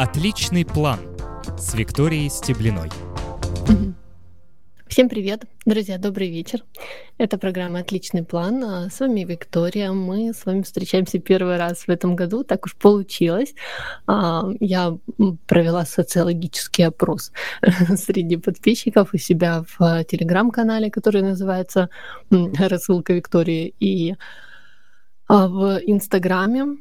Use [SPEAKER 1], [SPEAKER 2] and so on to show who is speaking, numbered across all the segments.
[SPEAKER 1] Отличный план с Викторией Стеблиной.
[SPEAKER 2] Всем привет, друзья, добрый вечер. Это программа «Отличный план». А с вами Виктория. Мы с вами встречаемся первый раз в этом году. Так уж получилось. А, я провела социологический опрос среди подписчиков у себя в телеграм-канале, который называется «Рассылка Виктории». И а, в Инстаграме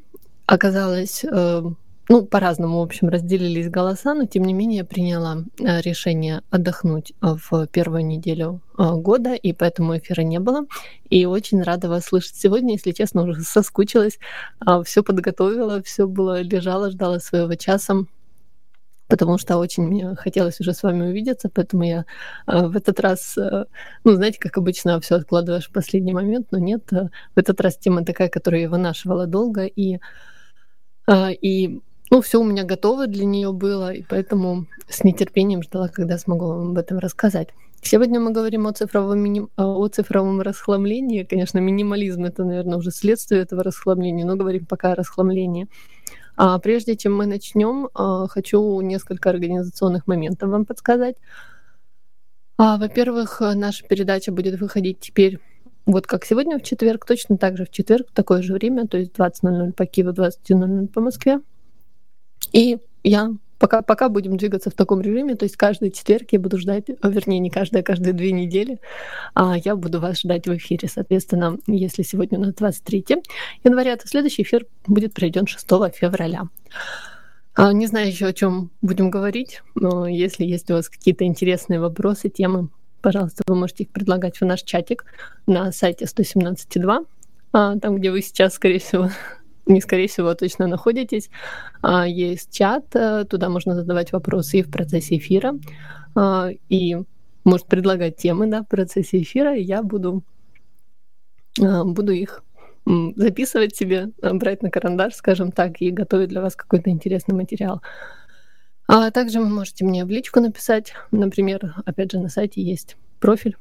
[SPEAKER 2] оказалось э, ну, по-разному, в общем, разделились голоса, но тем не менее я приняла э, решение отдохнуть э, в первую неделю э, года, и поэтому эфира не было. И очень рада вас слышать сегодня, если честно, уже соскучилась, все подготовила, все было лежала, ждала своего часа потому что очень мне хотелось уже с вами увидеться, поэтому я в этот раз, ну, знаете, как обычно, все откладываешь в последний момент, но нет, в этот раз тема такая, которую я вынашивала долго, и и ну, все у меня готово для нее было, и поэтому с нетерпением ждала, когда смогу вам об этом рассказать. Сегодня мы говорим о цифровом, мини... о цифровом расхламлении. Конечно, минимализм это, наверное, уже следствие этого расхламления, но говорим пока о расхламлении. А прежде чем мы начнем, а, хочу несколько организационных моментов вам подсказать. А, во-первых, наша передача будет выходить теперь вот как сегодня в четверг, точно так же в четверг, в такое же время, то есть 20.00 по Киеву, 21.00 по Москве. И я пока, пока будем двигаться в таком режиме, то есть каждый четверг я буду ждать, вернее, не каждая, а каждые две недели, а я буду вас ждать в эфире. Соответственно, если сегодня у нас 23 января, то следующий эфир будет проведен 6 февраля. А, не знаю еще, о чем будем говорить, но если есть у вас какие-то интересные вопросы, темы, пожалуйста, вы можете их предлагать в наш чатик на сайте 117.2, а, там, где вы сейчас, скорее всего, не скорее всего, точно находитесь. А, есть чат, э, туда можно задавать вопросы и в процессе эфира, а, и может предлагать темы да, в процессе эфира, и я буду, а, буду их записывать себе, брать на карандаш, скажем так, и готовить для вас какой-то интересный материал. А также вы можете мне в личку написать. Например, опять же, на сайте есть профиль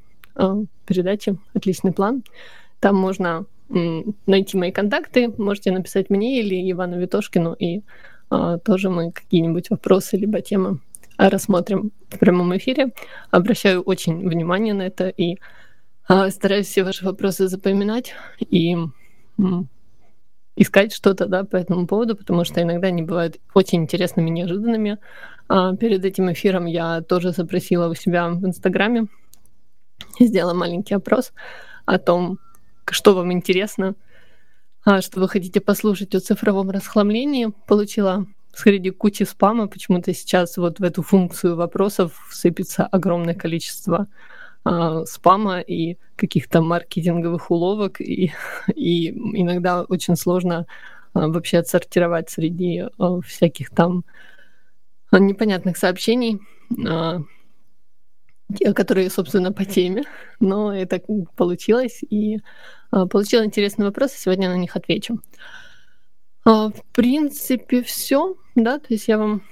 [SPEAKER 2] передачи «Отличный план». Там можно найти мои контакты, можете написать мне или Ивану Витошкину, и а, тоже мы какие-нибудь вопросы либо темы рассмотрим в прямом эфире. Обращаю очень внимание на это и а, стараюсь все ваши вопросы запоминать и м, искать что-то да, по этому поводу, потому что иногда они бывают очень интересными, неожиданными. А, перед этим эфиром я тоже запросила у себя в Инстаграме, сделала маленький опрос о том, что вам интересно, а, что вы хотите послушать о цифровом расхламлении. Получила среди кучи спама почему-то сейчас вот в эту функцию вопросов сыпется огромное количество а, спама и каких-то маркетинговых уловок, и, и иногда очень сложно а, вообще отсортировать среди а, всяких там непонятных сообщений. А, которые, собственно, по теме, но это получилось, и а, получила интересный вопрос, и сегодня на них отвечу. А, в принципе, все, да, то есть я вам...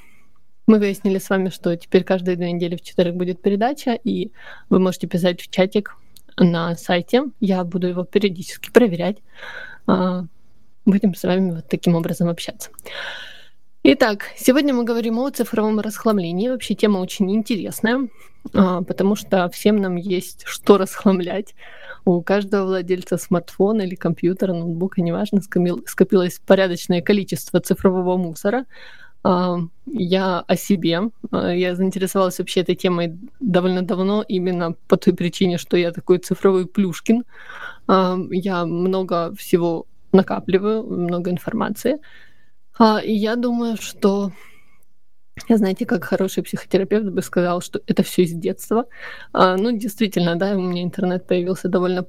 [SPEAKER 2] Мы выяснили с вами, что теперь каждые две недели в четверг будет передача, и вы можете писать в чатик на сайте. Я буду его периодически проверять. А, будем с вами вот таким образом общаться. Итак, сегодня мы говорим о цифровом расхламлении. Вообще тема очень интересная, потому что всем нам есть что расхламлять. У каждого владельца смартфона или компьютера, ноутбука, неважно, скопилось порядочное количество цифрового мусора. А, я о себе. А, я заинтересовалась вообще этой темой довольно давно, именно по той причине, что я такой цифровой плюшкин. Я много всего накапливаю, много информации. А, и я думаю, что знаете, как хороший психотерапевт бы сказал, что это все из детства. А, ну, действительно, да, у меня интернет появился довольно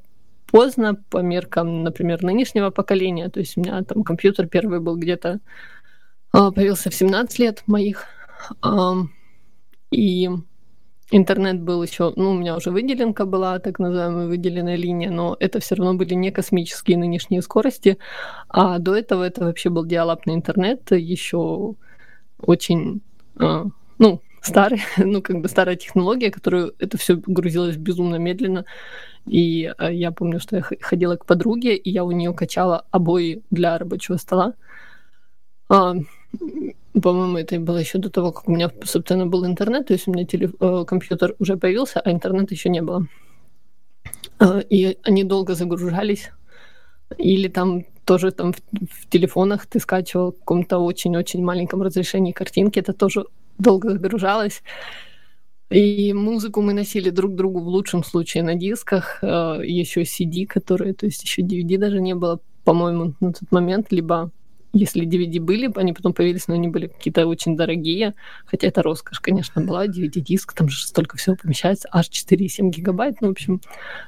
[SPEAKER 2] поздно по меркам, например, нынешнего поколения. То есть у меня там компьютер первый был где-то а, появился в 17 лет моих. А, и Интернет был еще, ну, у меня уже выделенка была, так называемая выделенная линия, но это все равно были не космические нынешние скорости, а до этого это вообще был диалапный интернет, еще очень, ну, старый, ну, как бы старая технология, которую это все грузилось безумно медленно. И э, я помню, что я ходила к подруге, и я у нее качала обои для рабочего стола. А, по-моему, это было еще до того, как у меня, собственно, был интернет, то есть у меня телеф... Э, компьютер уже появился, а интернета еще не было. Э, и они долго загружались. Или там тоже там в, в телефонах ты скачивал в каком-то очень-очень маленьком разрешении картинки, это тоже долго загружалось. И музыку мы носили друг другу в лучшем случае на дисках, э, еще CD, которые, то есть еще DVD даже не было, по-моему, на тот момент, либо если DVD были, они потом появились, но они были какие-то очень дорогие, хотя это роскошь, конечно, была, DVD-диск, там же столько всего помещается, аж 4,7 гигабайт, ну, в общем,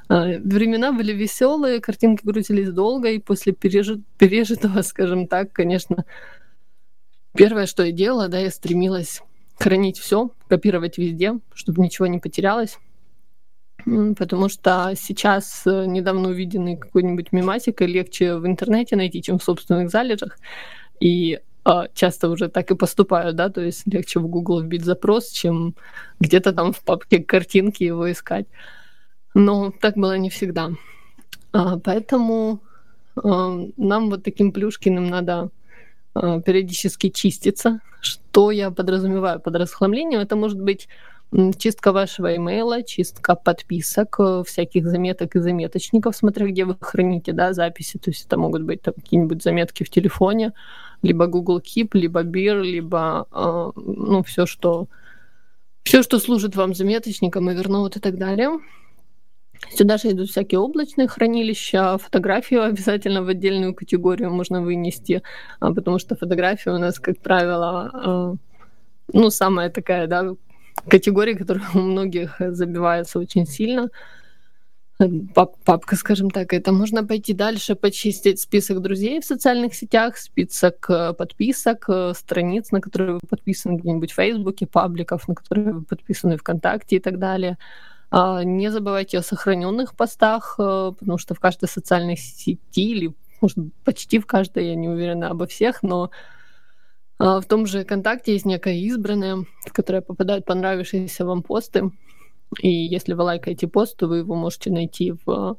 [SPEAKER 2] э, времена были веселые, картинки грузились долго, и после пережит, пережитого, скажем так, конечно, первое, что я делала, да, я стремилась хранить все, копировать везде, чтобы ничего не потерялось. Потому что сейчас э, недавно увиденный какой-нибудь мемасик легче в интернете найти, чем в собственных залежах. И а, часто уже так и поступаю, да, то есть легче в Google вбить запрос, чем где-то там в папке картинки его искать. Но так было не всегда. А, поэтому а, нам вот таким плюшкиным надо периодически чиститься. Что я подразумеваю под расхламлением? Это может быть чистка вашего имейла, чистка подписок, э, всяких заметок и заметочников, смотря где вы храните да, записи. То есть это могут быть там, какие-нибудь заметки в телефоне, либо Google Keep, либо Beer, либо э, ну, все, что все, что служит вам заметочником, Evernote и так далее. Сюда же идут всякие облачные хранилища, фотографию обязательно в отдельную категорию можно вынести, а, потому что фотография у нас, как правило, а, ну, самая такая, да, категория, которая у многих забивается очень сильно. Пап, папка, скажем так, это можно пойти дальше, почистить список друзей в социальных сетях, список э, подписок, э, страниц, на которые вы подписаны где-нибудь в Фейсбуке, пабликов, на которые вы подписаны ВКонтакте и так далее. А, не забывайте о сохраненных постах, э, потому что в каждой социальной сети, или может, почти в каждой, я не уверена обо всех, но в том же ВКонтакте есть некая избранная, в которой попадают понравившиеся вам посты. И если вы лайкаете пост, то вы его можете найти в, в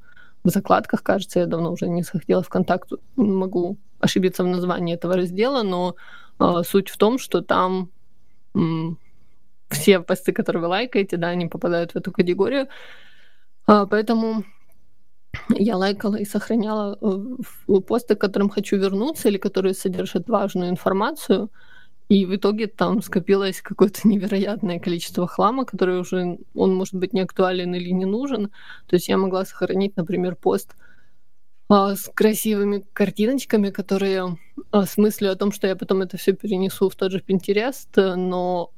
[SPEAKER 2] закладках, кажется. Я давно уже не заходила в контакт, могу ошибиться в названии этого раздела, но э, суть в том, что там все посты, которые вы лайкаете, да, они попадают в эту категорию. А, поэтому я лайкала и сохраняла э, посты, к которым хочу вернуться или которые содержат важную информацию. И в итоге там скопилось какое-то невероятное количество хлама, который уже, он может быть не актуален или не нужен. То есть я могла сохранить, например, пост а, с красивыми картиночками, которые а, с мыслью о том, что я потом это все перенесу в тот же Pinterest, но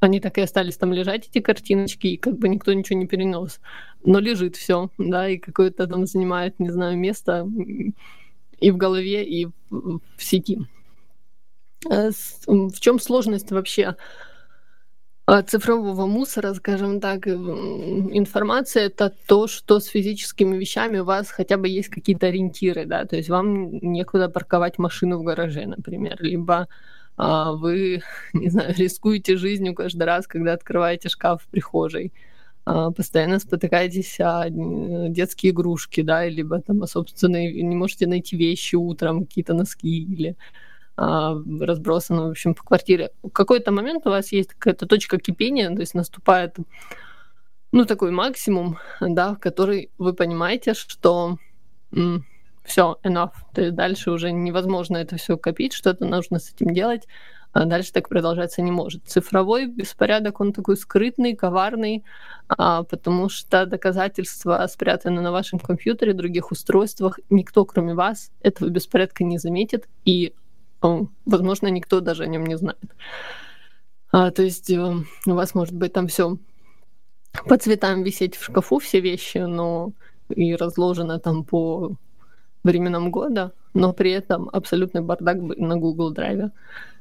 [SPEAKER 2] они так и остались там лежать, эти картиночки, и как бы никто ничего не перенес. Но лежит все, да, и какое-то там занимает, не знаю, место и в голове, и в, сети. А в чем сложность вообще а, цифрового мусора, скажем так, информация это то, что с физическими вещами у вас хотя бы есть какие-то ориентиры, да, то есть вам некуда парковать машину в гараже, например, либо а, вы, не знаю, рискуете жизнью каждый раз, когда открываете шкаф в прихожей, постоянно спотыкаетесь о детские игрушки, да, либо там, собственно, не можете найти вещи утром, какие-то носки или а, разбросаны, в общем, по квартире. В какой-то момент у вас есть какая-то точка кипения, то есть наступает, ну, такой максимум, да, в который вы понимаете, что все, enough. То есть дальше уже невозможно это все копить, что-то нужно с этим делать. А дальше так продолжаться не может. Цифровой беспорядок, он такой скрытный, коварный, а, потому что доказательства спрятаны на вашем компьютере, других устройствах. Никто, кроме вас, этого беспорядка не заметит, и, возможно, никто даже о нем не знает. А, то есть э, у вас может быть там все по цветам висеть в шкафу все вещи, но и разложено там по временам года, но при этом абсолютный бардак на Google Drive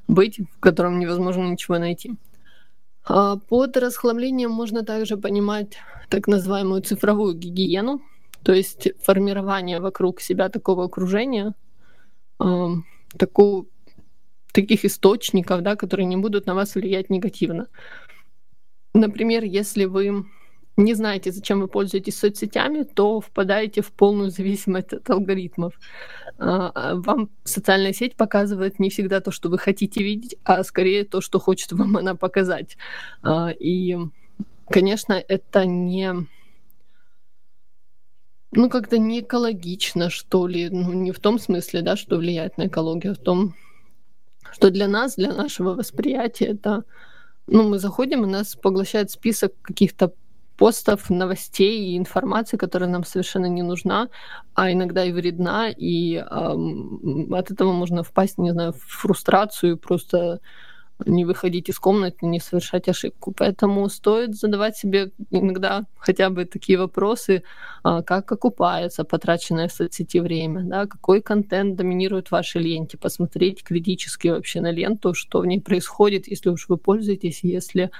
[SPEAKER 2] быть, в котором невозможно ничего найти. А под расхламлением можно также понимать так называемую цифровую гигиену, то есть формирование вокруг себя такого окружения, такого, таких источников, да, которые не будут на вас влиять негативно. Например, если вы не знаете, зачем вы пользуетесь соцсетями, то впадаете в полную зависимость от алгоритмов. А, а вам социальная сеть показывает не всегда то, что вы хотите видеть, а скорее то, что хочет вам она показать. А, и, конечно, это не ну, как-то не экологично, что ли. Ну, не в том смысле, да, что влияет на экологию, а в том, что для нас, для нашего восприятия это... Ну, мы заходим, и нас поглощает список каких-то постов, новостей и информации, которая нам совершенно не нужна, а иногда и вредна, и эм, от этого можно впасть, не знаю, в фрустрацию просто не выходить из комнаты, не совершать ошибку. Поэтому стоит задавать себе иногда хотя бы такие вопросы, а, как окупается потраченное в соцсети время, да, какой контент доминирует в вашей ленте, посмотреть критически вообще на ленту, что в ней происходит, если уж вы пользуетесь, если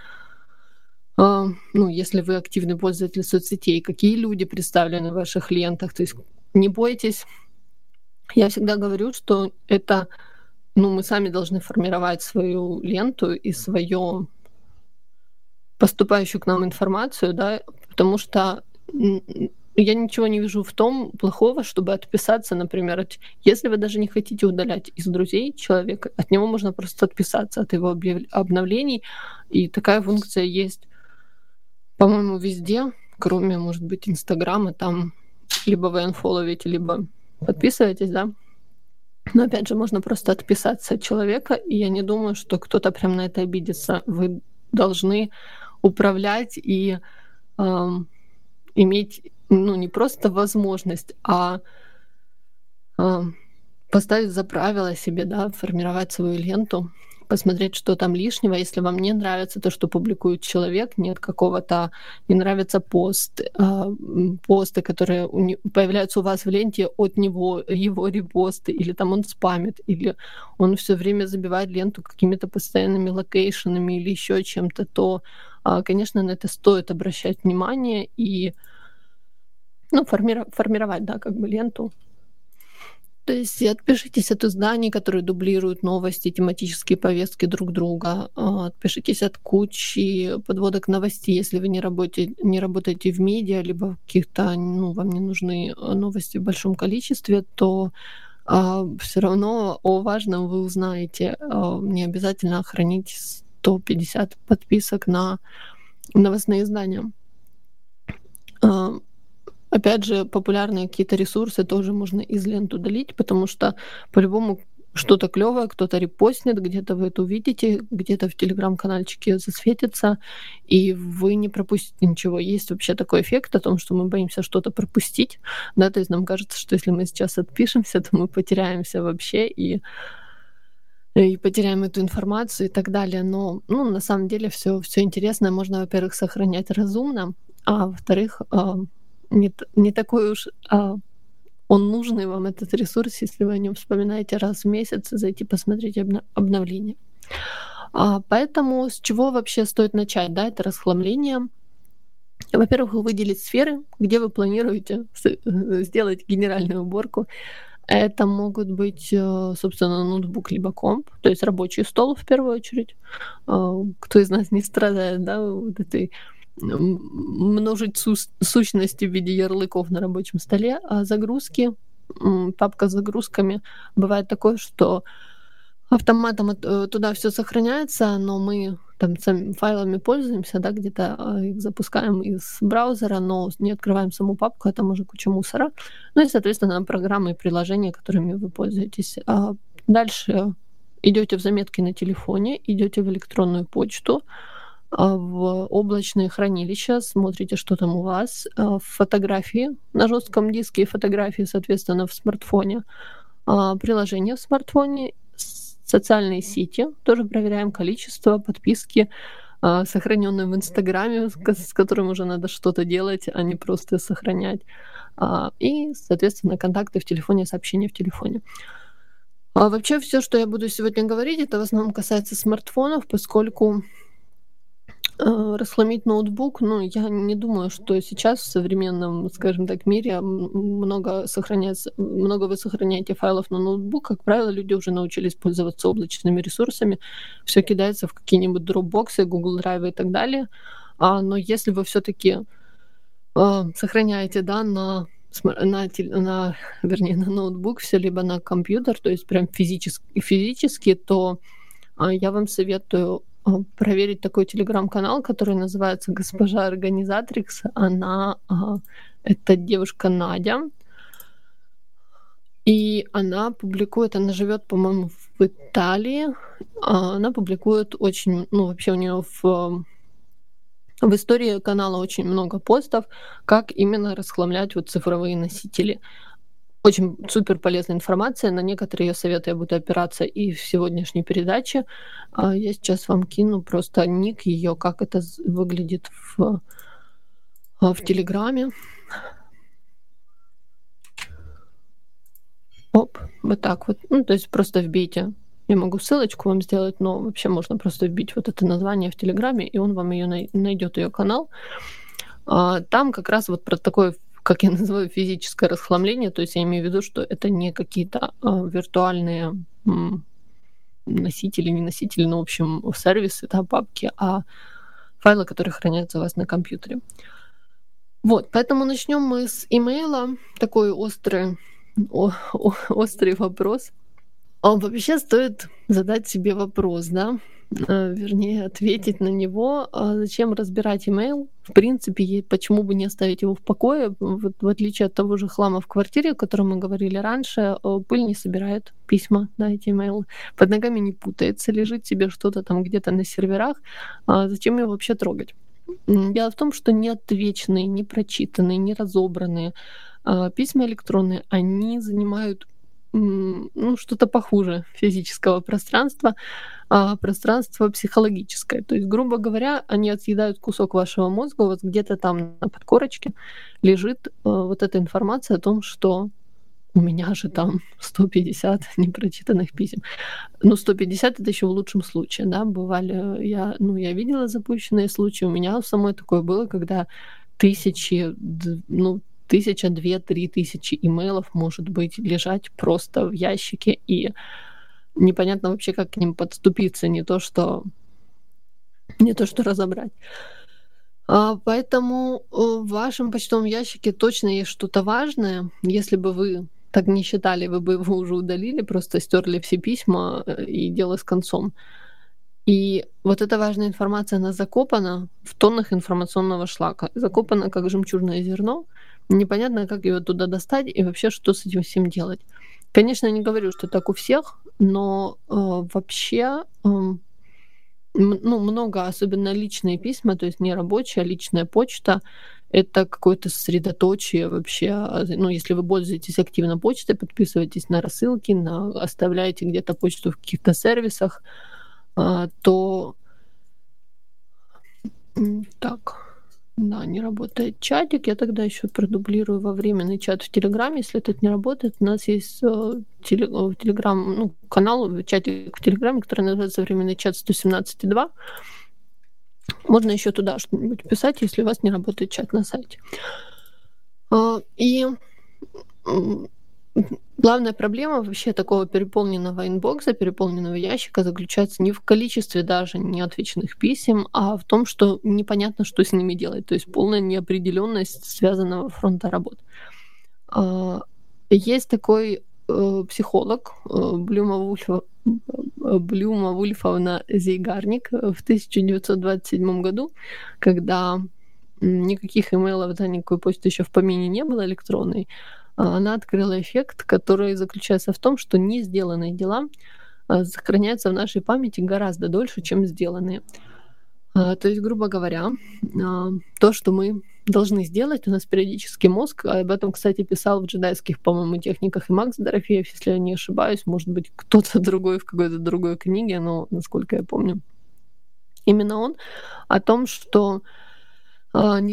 [SPEAKER 2] ну, если вы активный пользователь соцсетей, какие люди представлены в ваших лентах. То есть не бойтесь. Я всегда говорю, что это, ну, мы сами должны формировать свою ленту и свою поступающую к нам информацию, да, потому что я ничего не вижу в том плохого, чтобы отписаться, например, от... если вы даже не хотите удалять из друзей человека, от него можно просто отписаться от его объяв... обновлений, и такая функция есть по-моему, везде, кроме, может быть, Инстаграма, там либо вы анфоловите, либо подписываетесь, да. Но опять же, можно просто отписаться от человека, и я не думаю, что кто-то прям на это обидится. Вы должны управлять и э, иметь, ну, не просто возможность, а э, поставить за правило себе, да, формировать свою ленту, посмотреть, что там лишнего. Если вам не нравится то, что публикует человек, нет какого-то, не нравится пост, э, посты, которые появляются у вас в ленте от него, его репосты, или там он спамит, или он все время забивает ленту какими-то постоянными location ами или еще чем-то, то, э, конечно, на это стоит обращать внимание и ну, форми- формировать, да, как бы ленту то есть отпишитесь от изданий, которые дублируют новости, тематические повестки друг друга. А, отпишитесь от кучи подводок новостей, если вы не работаете, не работаете в медиа, либо каких-то, ну, вам не нужны а, новости в большом количестве, то а, все равно о важном вы узнаете. А, не обязательно хранить 150 подписок на новостные издания. А, Опять же, популярные какие-то ресурсы тоже можно из лент удалить, потому что по-любому что-то клевое, кто-то репостнет, где-то вы это увидите, где-то в телеграм-канальчике засветится, и вы не пропустите ничего. Есть вообще такой эффект о том, что мы боимся что-то пропустить, да, то есть нам кажется, что если мы сейчас отпишемся, то мы потеряемся вообще и и потеряем эту информацию и так далее. Но ну, на самом деле все, все интересное можно, во-первых, сохранять разумно, а во-вторых, а, не, не такой уж а, он нужный вам этот ресурс, если вы о нем вспоминаете раз в месяц зайти посмотреть обновление. А, поэтому с чего вообще стоит начать? Да, это расхламление. Во-первых, выделить сферы, где вы планируете сделать генеральную уборку. Это могут быть, э, собственно, ноутбук либо комп, то есть рабочий стол в первую очередь. А, кто из нас не страдает, да, вот этой множить су- сущности в виде ярлыков на рабочем столе, а загрузки, папка с загрузками, бывает такое, что автоматом э, туда все сохраняется, но мы там сами файлами пользуемся, да, где-то а, их запускаем из браузера, но не открываем саму папку, а там уже куча мусора. Ну и, соответственно, программы и приложения, которыми вы пользуетесь. А дальше идете в заметки на телефоне, идете в электронную почту, в облачные хранилища, смотрите, что там у вас, а, фотографии. На жестком диске и фотографии, соответственно, в смартфоне, а, приложения в смартфоне, социальные сети, тоже проверяем количество, подписки, сохраненные в Инстаграме, с которым уже надо что-то делать, а не просто сохранять. И, соответственно, контакты в телефоне, сообщения в телефоне. А вообще все, что я буду сегодня говорить, это в основном касается смартфонов, поскольку расхламить ноутбук, ну, я не думаю, что сейчас в современном, скажем так, мире много сохраняется, много вы сохраняете файлов на ноутбук. Как правило, люди уже научились пользоваться облачными ресурсами. Все кидается в какие-нибудь Dropbox, Google Drive и так далее. А, но если вы все-таки э, сохраняете, да, на на, на, вернее, на ноутбук все, либо на компьютер, то есть прям физически, физически то э, я вам советую э, проверить такой телеграм-канал, который называется «Госпожа Организатрикс». Она, э, это девушка Надя, и она публикует, она живет, по-моему, в Италии. А она публикует очень, ну, вообще у нее в в истории канала очень много постов, как именно расхламлять вот цифровые носители. Очень супер полезная информация. На некоторые ее советы я буду опираться и в сегодняшней передаче. А я сейчас вам кину просто ник ее, как это выглядит в, в Телеграме. Оп, вот так вот. Ну, то есть просто вбейте. Я могу ссылочку вам сделать, но вообще можно просто вбить вот это название в Телеграме, и он вам ее най- найдет, ее канал. А, там как раз вот про такое как я называю, физическое расхламление, то есть я имею в виду, что это не какие-то а, виртуальные носители, не носители, но, в общем, сервисы, да, папки, а файлы, которые хранятся у вас на компьютере. Вот, поэтому начнем мы с имейла, такой острый о, о, острый вопрос. А вообще стоит задать себе вопрос, да, э, вернее, ответить на него, а зачем разбирать имейл, в принципе, почему бы не оставить его в покое, вот, в отличие от того же хлама в квартире, о котором мы говорили раньше, э, пыль не собирает письма, да, эти имейлы, под ногами не путается, лежит себе что-то там где-то на серверах, а зачем его вообще трогать? Дело в том, что не отвеченные, не прочитанные, не разобранные а, письма электронные, они занимают ну, что-то похуже физического пространства, а пространство психологическое. То есть, грубо говоря, они отъедают кусок вашего мозга, вот где-то там на подкорочке лежит э, вот эта информация о том, что у меня же там 150 непрочитанных писем. Ну, 150 это еще в лучшем случае, да, бывали, я, ну, я видела запущенные случаи, у меня самой такое было, когда тысячи, ну, тысяча, две, три тысячи имейлов может быть лежать просто в ящике, и непонятно вообще, как к ним подступиться, не то что, не то что разобрать. А, поэтому э, в вашем почтовом ящике точно есть что-то важное. Если бы вы так не считали, вы бы его уже удалили, просто стерли все письма э, и дело с концом. И вот эта важная информация, она закопана в тоннах информационного шлака, закопана как жемчужное зерно, непонятно, как ее туда достать и вообще, что с этим всем делать. Конечно, не говорю, что так у всех, но э, вообще э, ну, много, особенно личные письма, то есть не рабочая, а личная почта, это какое-то сосредоточие вообще. Ну, если вы пользуетесь активно почтой, подписывайтесь на рассылки, на, оставляете где-то почту в каких-то сервисах, э, то так, да, не работает чатик. Я тогда еще продублирую во временный чат в Телеграме. Если этот не работает, у нас есть э, теле, э, Телеграм, ну, канал, чатик в Телеграме, который называется временный чат 117.2. Можно еще туда что-нибудь писать, если у вас не работает чат на сайте. Э, и Главная проблема вообще такого переполненного инбокса, переполненного ящика заключается не в количестве даже неотвеченных писем, а в том, что непонятно, что с ними делать. То есть полная неопределенность связанного фронта работ. А, есть такой э, психолог э, Блюма Вульфа, Блюма Вульфовна Зейгарник в 1927 году, когда никаких имейлов, да, никакой почты еще в помине не было электронной, она открыла эффект, который заключается в том, что не сделанные дела а, сохраняются в нашей памяти гораздо дольше, чем сделанные. А, то есть, грубо говоря, то, что мы должны сделать, у нас периодически мозг, об этом, кстати, писал в джедайских, по-моему, техниках и Макс Дорофеев, если я не ошибаюсь, может быть, кто-то другой в какой-то другой книге, но, насколько я помню, именно он, о том, что а,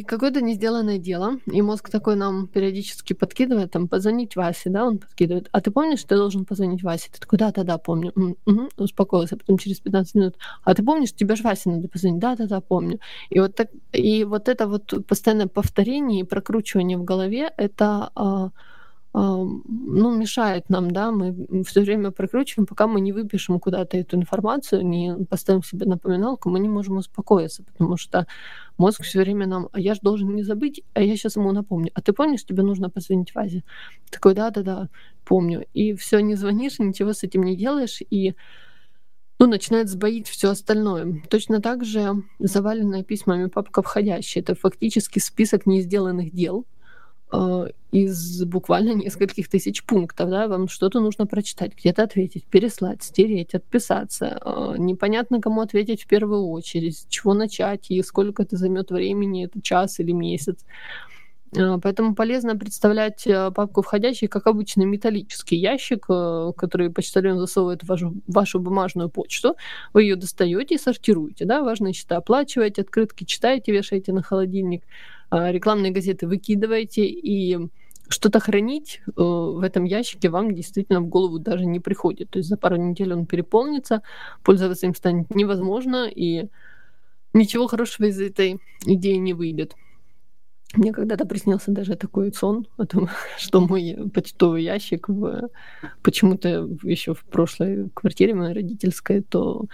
[SPEAKER 2] какое-то не сделанное дело, и мозг такой нам периодически подкидывает, там, позвонить Васе, да, он подкидывает. А ты помнишь, что ты должен позвонить Васе? Ты такой, да-да-да, помню. Угу, успокоился, потом через 15 минут. А ты помнишь, тебе же Васе надо позвонить? Да-да-да, помню. И вот, так, и вот это вот постоянное повторение и прокручивание в голове, это а, ну, мешает нам, да, мы все время прокручиваем, пока мы не выпишем куда-то эту информацию, не поставим себе напоминалку, мы не можем успокоиться, потому что мозг все время нам, а я же должен не забыть, а я сейчас ему напомню. А ты помнишь, тебе нужно позвонить Вазе? Такой, да-да-да, помню. И все, не звонишь, ничего с этим не делаешь, и ну, начинает сбоить все остальное. Точно так же заваленная письмами папка входящая. Это фактически список несделанных дел, из буквально нескольких тысяч пунктов, да, вам что-то нужно прочитать, где-то ответить, переслать, стереть, отписаться. Э, непонятно, кому ответить в первую очередь, с чего начать и сколько это займет времени, это час или месяц. Э, поэтому полезно представлять папку входящий как обычный металлический ящик, который почтальон засовывает в вашу, вашу бумажную почту. Вы ее достаете и сортируете. Да? Важные счета оплачиваете, открытки читаете, вешаете на холодильник. А, рекламные газеты выкидываете, и что-то хранить э, в этом ящике вам действительно в голову даже не приходит. То есть за пару недель он переполнится, пользоваться им станет невозможно, и ничего хорошего из этой идеи не выйдет. Мне когда-то приснился даже такой сон о том, что мой почтовый ящик в, почему-то еще в прошлой квартире моей родительской, то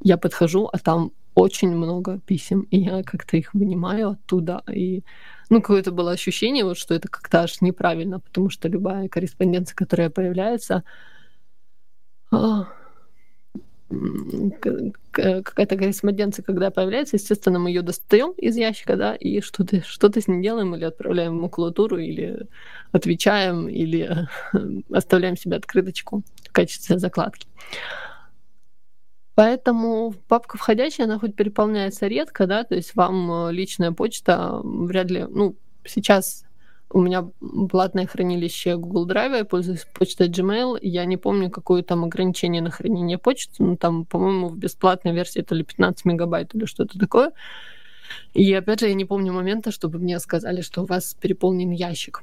[SPEAKER 2] я подхожу, а там очень много писем, и я как-то их вынимаю оттуда, и ну, какое-то было ощущение, вот, что это как-то аж неправильно, потому что любая корреспонденция, которая появляется, а, какая-то корреспонденция, когда появляется, естественно, мы ее достаем из ящика, да, и что-то что с ней делаем, или отправляем в макулатуру, или отвечаем, или оставляем себе открыточку в качестве закладки. Поэтому папка входящая, она хоть переполняется редко, да, то есть вам э, личная почта вряд ли, ну, сейчас у меня платное хранилище Google Drive, я пользуюсь почтой Gmail, я не помню, какое там ограничение на хранение почты, ну, там, по-моему, в бесплатной версии это ли 15 мегабайт или что-то такое. И опять же, я не помню момента, чтобы мне сказали, что у вас переполнен ящик.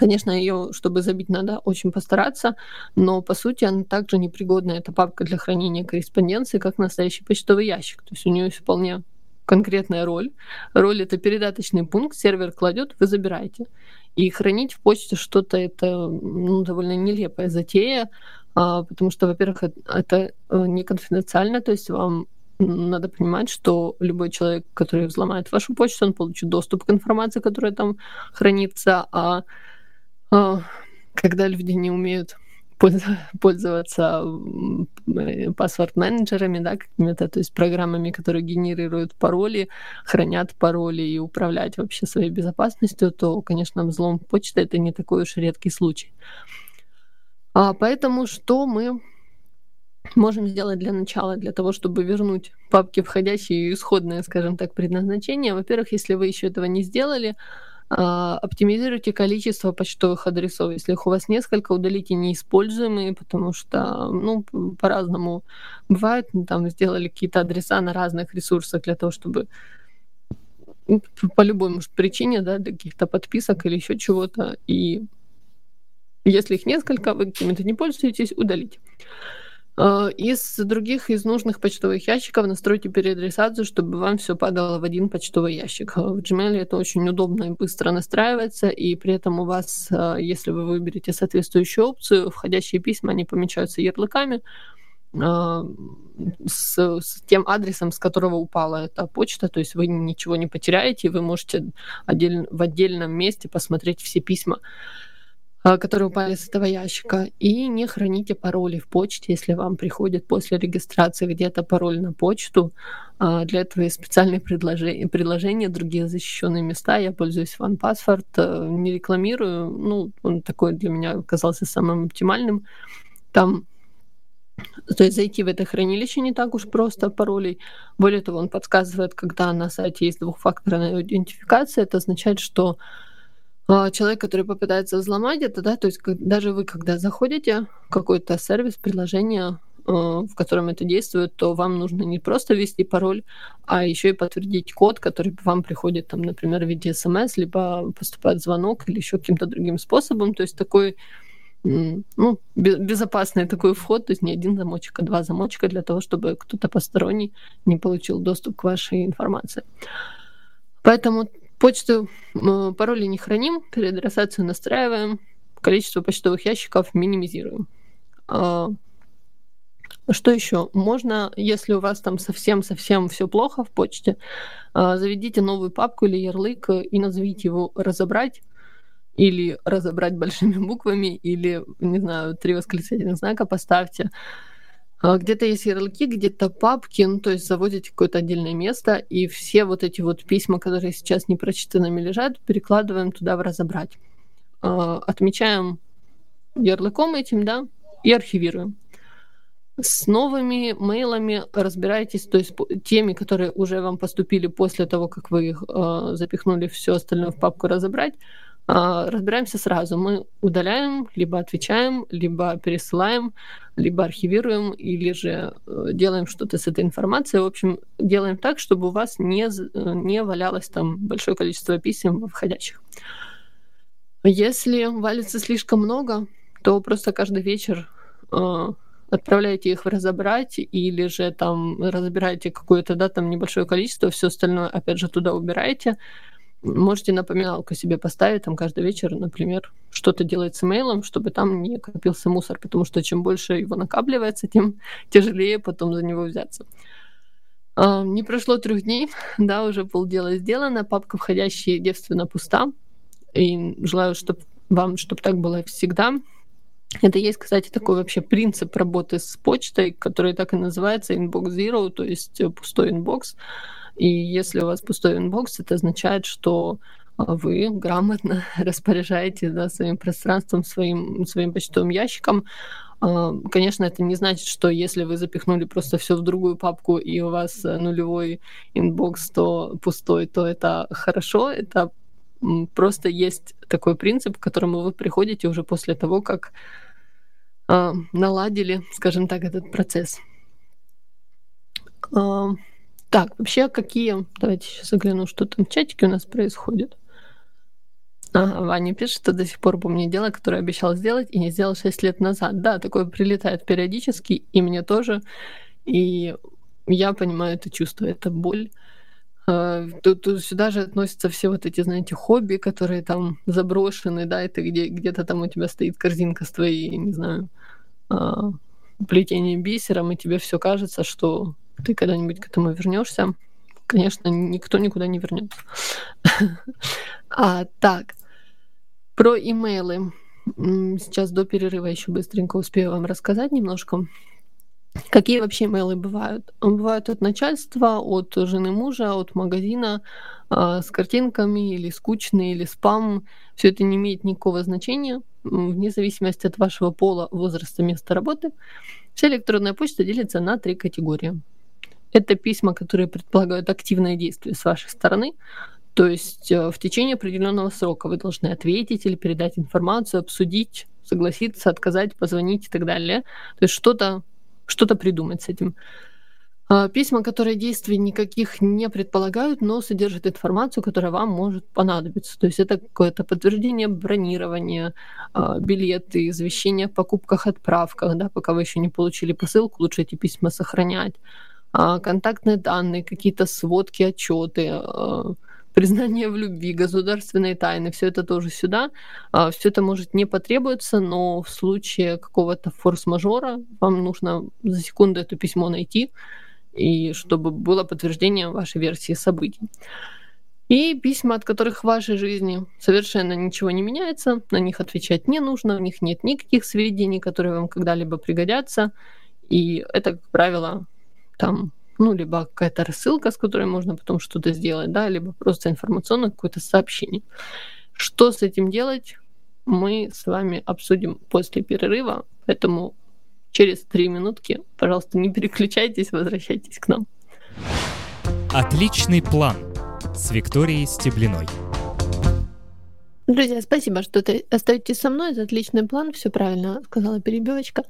[SPEAKER 2] Конечно, ее, чтобы забить, надо очень постараться, но по сути она также непригодна. Это папка для хранения корреспонденции, как настоящий почтовый ящик. То есть у нее есть вполне конкретная роль. Роль это передаточный пункт, сервер кладет, вы забираете. И хранить в почте что-то это ну, довольно нелепая затея, а, потому что, во-первых, это э, не конфиденциально, то есть вам надо понимать, что любой человек, который взломает вашу почту, он получит доступ к информации, которая там хранится, а когда люди не умеют пользоваться паспорт-менеджерами, да, какими-то, то есть программами, которые генерируют пароли, хранят пароли и управлять вообще своей безопасностью, то, конечно, взлом почты это не такой уж редкий случай. А поэтому что мы можем сделать для начала, для того, чтобы вернуть папки входящие и исходное, скажем так, предназначение? Во-первых, если вы еще этого не сделали, а, оптимизируйте количество почтовых адресов. Если их у вас несколько, удалите неиспользуемые, потому что, ну, по-разному бывает. Ну, там сделали какие-то адреса на разных ресурсах для того, чтобы ну, по любой, может, причине, да, для каких-то подписок или еще чего-то. И если их несколько, вы какими-то не пользуетесь, удалите. Э, из других, из нужных почтовых ящиков настройте переадресацию, чтобы вам все падало в один почтовый ящик. В Gmail это очень удобно и быстро настраивается, и при этом у вас, э, если вы выберете соответствующую опцию, входящие письма, они помечаются ярлыками, э, с, с тем адресом, с которого упала эта почта, то есть вы ничего не потеряете, вы можете отдель, в отдельном месте посмотреть все письма, которые упали с этого ящика. И не храните пароли в почте, если вам приходит после регистрации где-то пароль на почту. А, для этого есть специальные предложения, предложения другие защищенные места. Я пользуюсь OnePassword, э, не рекламирую. Ну, он такой для меня оказался самым оптимальным. Там то есть зайти в это хранилище не так уж просто паролей. Более того, он подсказывает, когда на сайте есть двухфакторная идентификация, это означает, что а, человек, который попытается взломать это, да, то есть даже вы, когда заходите в какой-то сервис, приложение, а, в котором это действует, то вам нужно не просто ввести пароль, а еще и подтвердить код, который вам приходит, там, например, в виде смс, либо поступает звонок или еще каким-то другим способом. То есть такой ну, безопасный такой вход, то есть не один замочек, а два замочка для того, чтобы кто-то посторонний не получил доступ к вашей информации. Поэтому Почту, пароли не храним, переадресацию настраиваем, количество почтовых ящиков минимизируем. А, что еще? Можно, если у вас там совсем-совсем все плохо в почте, а, заведите новую папку или ярлык и назовите его «разобрать», или разобрать большими буквами, или, не знаю, три восклицательных знака поставьте. А, где-то есть ярлыки, где-то папки, ну, то есть заводите какое-то отдельное место, и все вот эти вот письма, которые сейчас не прочитанными лежат, перекладываем туда в разобрать. А, отмечаем ярлыком этим, да, и архивируем. С новыми мейлами разбирайтесь, то есть теми, которые уже вам поступили после того, как вы их э, запихнули все остальное в папку разобрать, а, разбираемся сразу. Мы удаляем, либо отвечаем, либо пересылаем, либо архивируем, или же э, делаем что-то с этой информацией. В общем, делаем так, чтобы у вас не, э, не валялось там большое количество писем входящих. Если валится слишком много, то просто каждый вечер э, отправляете их в разобрать, или же там разбираете какое-то, да, там небольшое количество, все остальное, опять же, туда убираете, Можете напоминалку себе поставить там каждый вечер, например, что-то делать с имейлом, чтобы там не копился мусор, потому что чем больше его накапливается, тем тяжелее потом за него взяться. А, не прошло трех дней, да, уже полдела сделано, папка входящая девственно пуста, и желаю, чтобы вам, чтобы так было всегда. Это есть, кстати, такой вообще принцип работы с почтой, который так и называется Inbox Zero, то есть пустой inbox. И если у вас пустой inbox, это означает, что а, вы грамотно распоряжаетесь да, своим пространством, своим, своим почтовым ящиком. А, конечно, это не значит, что если вы запихнули просто все в другую папку и у вас э, нулевой inbox, то пустой, то это хорошо. Это просто есть такой принцип, к которому вы приходите уже после того, как э, наладили, скажем так, этот процесс. Э, так, вообще какие... Давайте сейчас загляну, что там в чатике у нас происходит. Ага, Ваня пишет, что до сих пор помню дело, которое обещал сделать и не сделал 6 лет назад. Да, такое прилетает периодически, и мне тоже. И я понимаю это чувство, это боль. А, тут, тут сюда же относятся все вот эти, знаете, хобби, которые там заброшены, да, это где, где-то там у тебя стоит корзинка с твоей, не знаю, а, плетением бисером, и тебе все кажется, что ты когда-нибудь к этому вернешься, конечно, никто никуда не вернется. А, так, про имейлы. Сейчас до перерыва еще быстренько успею вам рассказать немножко. Какие вообще имейлы бывают? Бывают от начальства, от жены мужа, от магазина э, с картинками или скучные, или спам. Все это не имеет никакого значения, вне зависимости от вашего пола, возраста, места работы. Вся электронная почта делится на три категории. Это письма, которые предполагают активное действие с вашей стороны. То есть э, в течение определенного срока вы должны ответить или передать информацию, обсудить, согласиться, отказать, позвонить и так далее. То есть что-то что придумать с этим. А, письма, которые действий никаких не предполагают, но содержат информацию, которая вам может понадобиться. То есть это какое-то подтверждение бронирования, а, билеты, извещение о покупках, отправках. Да, пока вы еще не получили посылку, лучше эти письма сохранять. А, контактные данные, какие-то сводки, отчеты, а, признание в любви, государственные тайны, все это тоже сюда. А, все это может не потребуется, но в случае какого-то форс-мажора вам нужно за секунду это письмо найти, и чтобы было подтверждение вашей версии событий. И письма, от которых в вашей жизни совершенно ничего не меняется, на них отвечать не нужно, в них нет никаких сведений, которые вам когда-либо пригодятся. И это, как правило, там, ну, либо какая-то рассылка, с которой можно потом что-то сделать, да, либо просто информационное какое-то сообщение. Что с этим делать, мы с вами обсудим после перерыва, поэтому через три минутки, пожалуйста, не переключайтесь, возвращайтесь к нам.
[SPEAKER 1] Отличный план с Викторией Стеблиной.
[SPEAKER 2] Друзья, спасибо, что ты остаетесь со мной. Это отличный план, все правильно сказала перебивочка.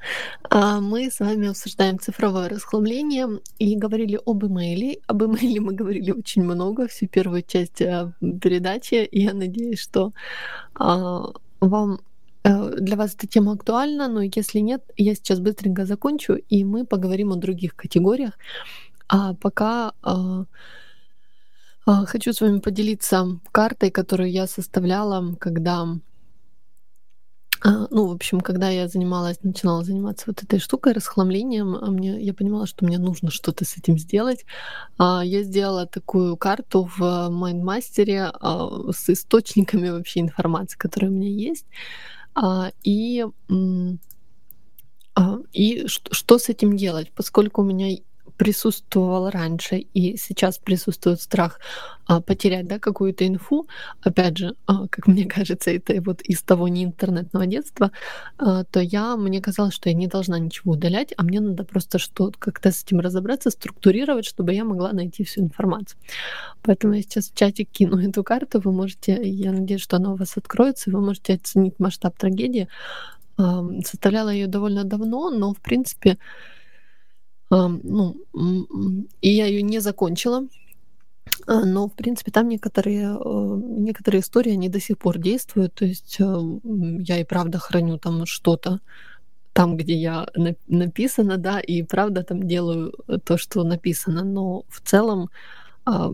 [SPEAKER 2] А мы с вами обсуждаем цифровое расхламление и говорили об имейле. Об имейле мы говорили очень много, всю первую часть а, передачи. Я надеюсь, что а, вам э, для вас эта тема актуальна, но если нет, я сейчас быстренько закончу, и мы поговорим о других категориях. А пока а, хочу с вами поделиться картой, которую я составляла, когда А, ну, в общем, когда я занималась, начинала заниматься вот этой штукой, расхламлением, а мне, я понимала, что мне нужно что-то с этим сделать. А, я сделала такую карту в MindMaster а, с источниками вообще информации, которая у меня есть. А, и а, и что, что с этим делать? Поскольку у меня присутствовал раньше и сейчас присутствует страх а, потерять да, какую-то инфу, опять же, а, как мне кажется, это вот из того не интернетного детства, а, то я, мне казалось, что я не должна ничего удалять, а мне надо просто что как-то с этим разобраться, структурировать, чтобы я могла найти всю информацию. Поэтому я сейчас в чате кину эту карту, вы можете, я надеюсь, что она у вас откроется, вы можете оценить масштаб трагедии. Составляла ее довольно давно, но, в принципе, ну, и я ее не закончила. А, но, в принципе, там некоторые, э, некоторые истории, они до сих пор действуют. То есть э, я и правда храню там что-то, там, где я написана, да, и правда там делаю то, что написано. Но в целом а,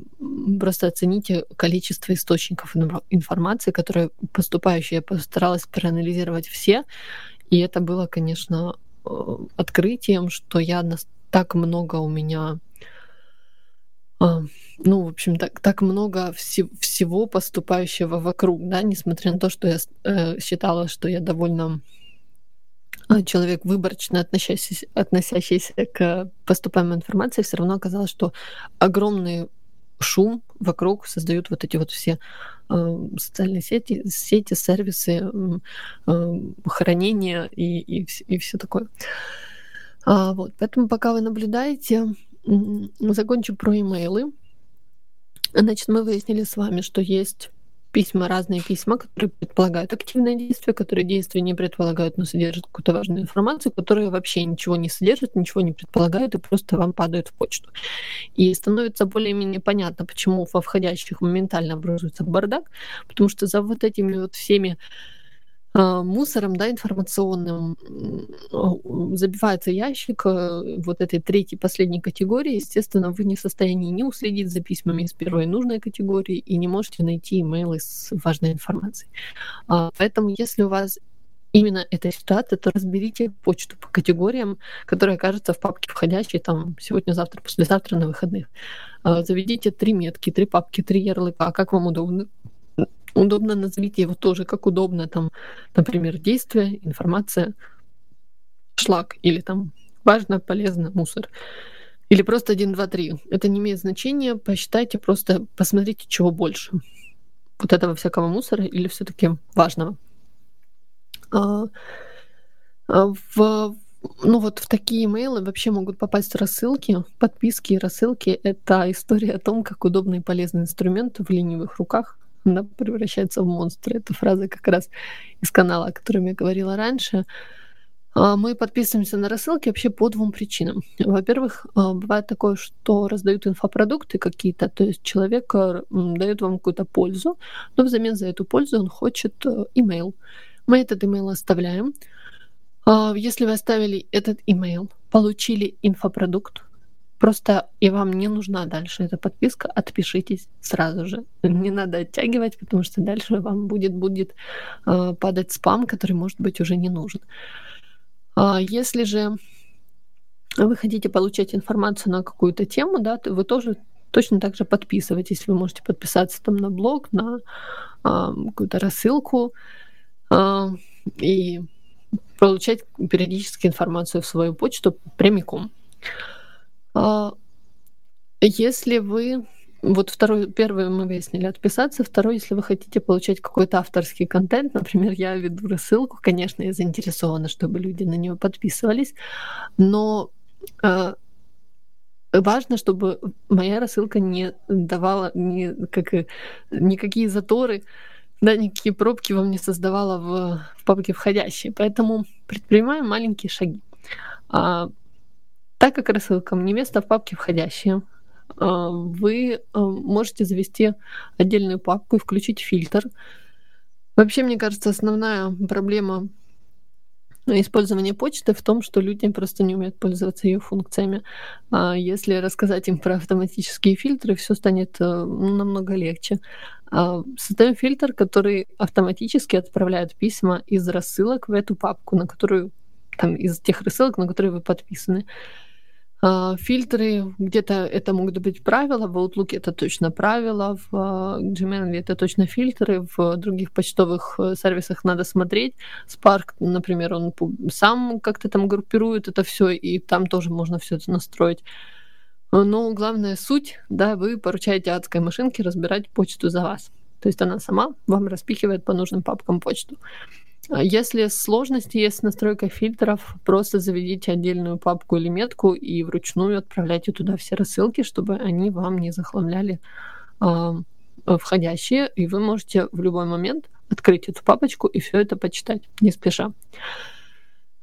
[SPEAKER 2] просто оцените количество источников информации, которые поступающие. Я постаралась проанализировать все, и это было, конечно, э, открытием, что я так много у меня а, ну, в общем, так, так много вси- всего поступающего вокруг, да, несмотря на то, что я э, считала, что я довольно а, человек выборочно относящийся, относящийся к поступаемой информации, все равно оказалось, что огромный шум вокруг создают вот эти вот все э, социальные сети, сети, сервисы, э, хранения и, и, и все такое. А, вот, поэтому пока вы наблюдаете, закончу про имейлы. Значит, мы выяснили с вами, что есть письма, разные письма, которые предполагают активное действие, которые действия не предполагают, но содержат какую-то важную информацию, которые вообще ничего не содержат, ничего не предполагают и просто вам падают в почту. И становится более-менее понятно, почему во входящих моментально образуется бардак, потому что за вот этими вот всеми мусором, да, информационным забивается ящик э, вот этой третьей, последней категории. Естественно, вы не в состоянии не уследить за письмами из первой нужной категории и не можете найти имейлы с важной информацией. А, поэтому, если у вас именно эта ситуация, то разберите почту по категориям, которые окажутся в папке входящей там сегодня, завтра, послезавтра на выходных. А, заведите три метки, три папки, три ярлыка, как вам удобно удобно назовите его тоже как удобно, там, например, действие, информация, шлак или там важно, полезно, мусор. Или просто 1, 2, 3. Это не имеет значения. Посчитайте, просто посмотрите, чего больше. Вот этого всякого мусора или все таки важного. А, а в, ну вот в такие имейлы вообще могут попасть рассылки, подписки и рассылки. Это история о том, как удобный и полезный инструмент в ленивых руках она превращается в монстра. Это фраза как раз из канала, о котором я говорила раньше. А, мы подписываемся на рассылки вообще по двум причинам. Во-первых, а, бывает такое, что раздают инфопродукты какие-то, то есть человек а, дает вам какую-то пользу, но взамен за эту пользу он хочет имейл. Мы этот имейл оставляем. Если вы оставили этот имейл, получили инфопродукт, Просто и вам не нужна дальше эта подписка, отпишитесь сразу же. Не надо оттягивать, потому что дальше вам будет, будет э, падать спам, который, может быть, уже не нужен. А если же вы хотите получать информацию на какую-то тему, да, то вы тоже точно так же подписывайтесь. Вы можете подписаться там на блог, на э, какую-то рассылку э, и получать периодически информацию в свою почту прямиком. А, если вы вот второй, первый мы выяснили отписаться, второй, если вы хотите получать какой-то авторский контент, например, я веду рассылку, конечно, я заинтересована, чтобы люди на нее подписывались, но э, важно, чтобы моя рассылка не давала ни, как, никакие заторы, да, никакие пробки вам не создавала в, в папке входящие. Поэтому предпринимаем маленькие шаги. Так как рассылкам не место в папке входящие, а, вы а, можете завести отдельную папку и включить фильтр. Вообще, мне кажется, основная проблема использования почты в том, что люди просто не умеют пользоваться ее функциями. А если рассказать им про автоматические фильтры, все станет э, намного легче. Создаем фильтр, который автоматически отправляет письма из рассылок в эту папку, на которую там из тех рассылок, на которые вы подписаны. А, фильтры, где-то это могут быть правила, в Outlook это точно правила, в а, Gmail это точно фильтры, в других почтовых э, сервисах надо смотреть. Spark, например, он сам как-то там группирует это все, и там тоже можно все это настроить. Но главная суть, да, вы поручаете адской машинке разбирать почту за вас. То есть она сама вам распихивает по нужным папкам почту. А если сложности есть с настройкой фильтров, просто заведите отдельную папку или метку и вручную отправляйте туда все рассылки, чтобы они вам не захламляли э, входящие, и вы можете в любой момент открыть эту папочку и все это почитать, не спеша.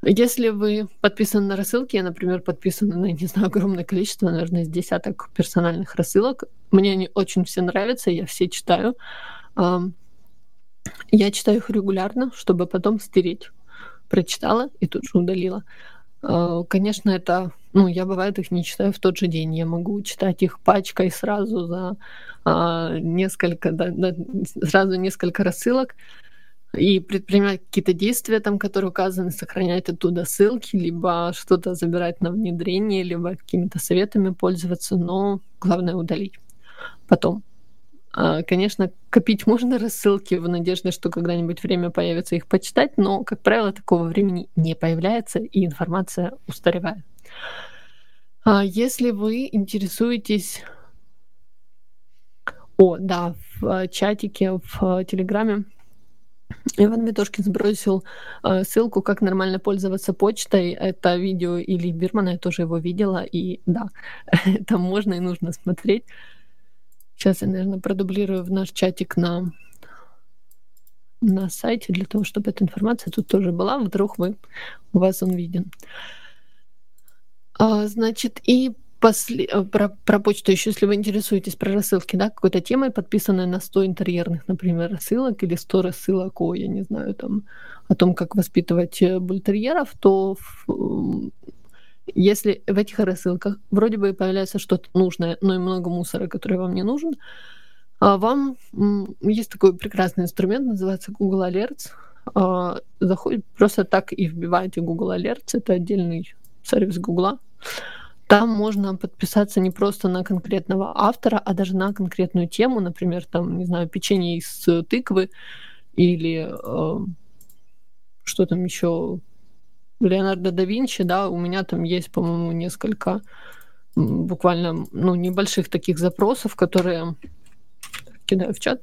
[SPEAKER 2] Если вы подписаны на рассылки, я, например, подписана на, не знаю, огромное количество, наверное, из десяток персональных рассылок, мне они очень все нравятся, я все читаю. Я читаю их регулярно, чтобы потом стереть. Прочитала и тут же удалила. А, конечно, это, ну, я бывает их не читаю в тот же день. Я могу читать их пачкой сразу за а, несколько, да, да, сразу несколько рассылок и предпринимать какие-то действия, там, которые указаны, сохранять оттуда ссылки, либо что-то забирать на внедрение, либо какими-то советами пользоваться, но главное удалить потом. А, конечно, копить можно рассылки в надежде, что когда-нибудь время появится их почитать, но, как правило, такого времени не появляется, и информация устаревает. А если вы интересуетесь... О, да, в чатике, в Телеграме Иван Витошкин сбросил э, ссылку, как нормально пользоваться почтой. Это видео Ильи Бирмана, я тоже его видела, и да, это можно и нужно смотреть. Сейчас я, наверное, продублирую в наш чатик на, на сайте для того, чтобы эта информация тут тоже была. Вдруг вы, у вас он виден. А, значит, и после, э, про, про почту еще, если вы интересуетесь про рассылки, да, какой-то темой, подписанной на 100 интерьерных, например, рассылок или 100 рассылок о, я не знаю, там, о том, как воспитывать э, бультерьеров, то если в этих рассылках вроде бы появляется что-то нужное, но и много мусора, который вам не нужен, а вам есть такой прекрасный инструмент, называется Google Alerts. А, заходит просто так и вбиваете Google Alerts, это отдельный сервис Google. Там можно подписаться не просто на конкретного автора, а даже на конкретную тему, например, там, не знаю, печенье из тыквы или э, что там еще Леонардо да Винчи, да, у меня там есть, по-моему, несколько буквально, ну, небольших таких запросов, которые кидаю в чат,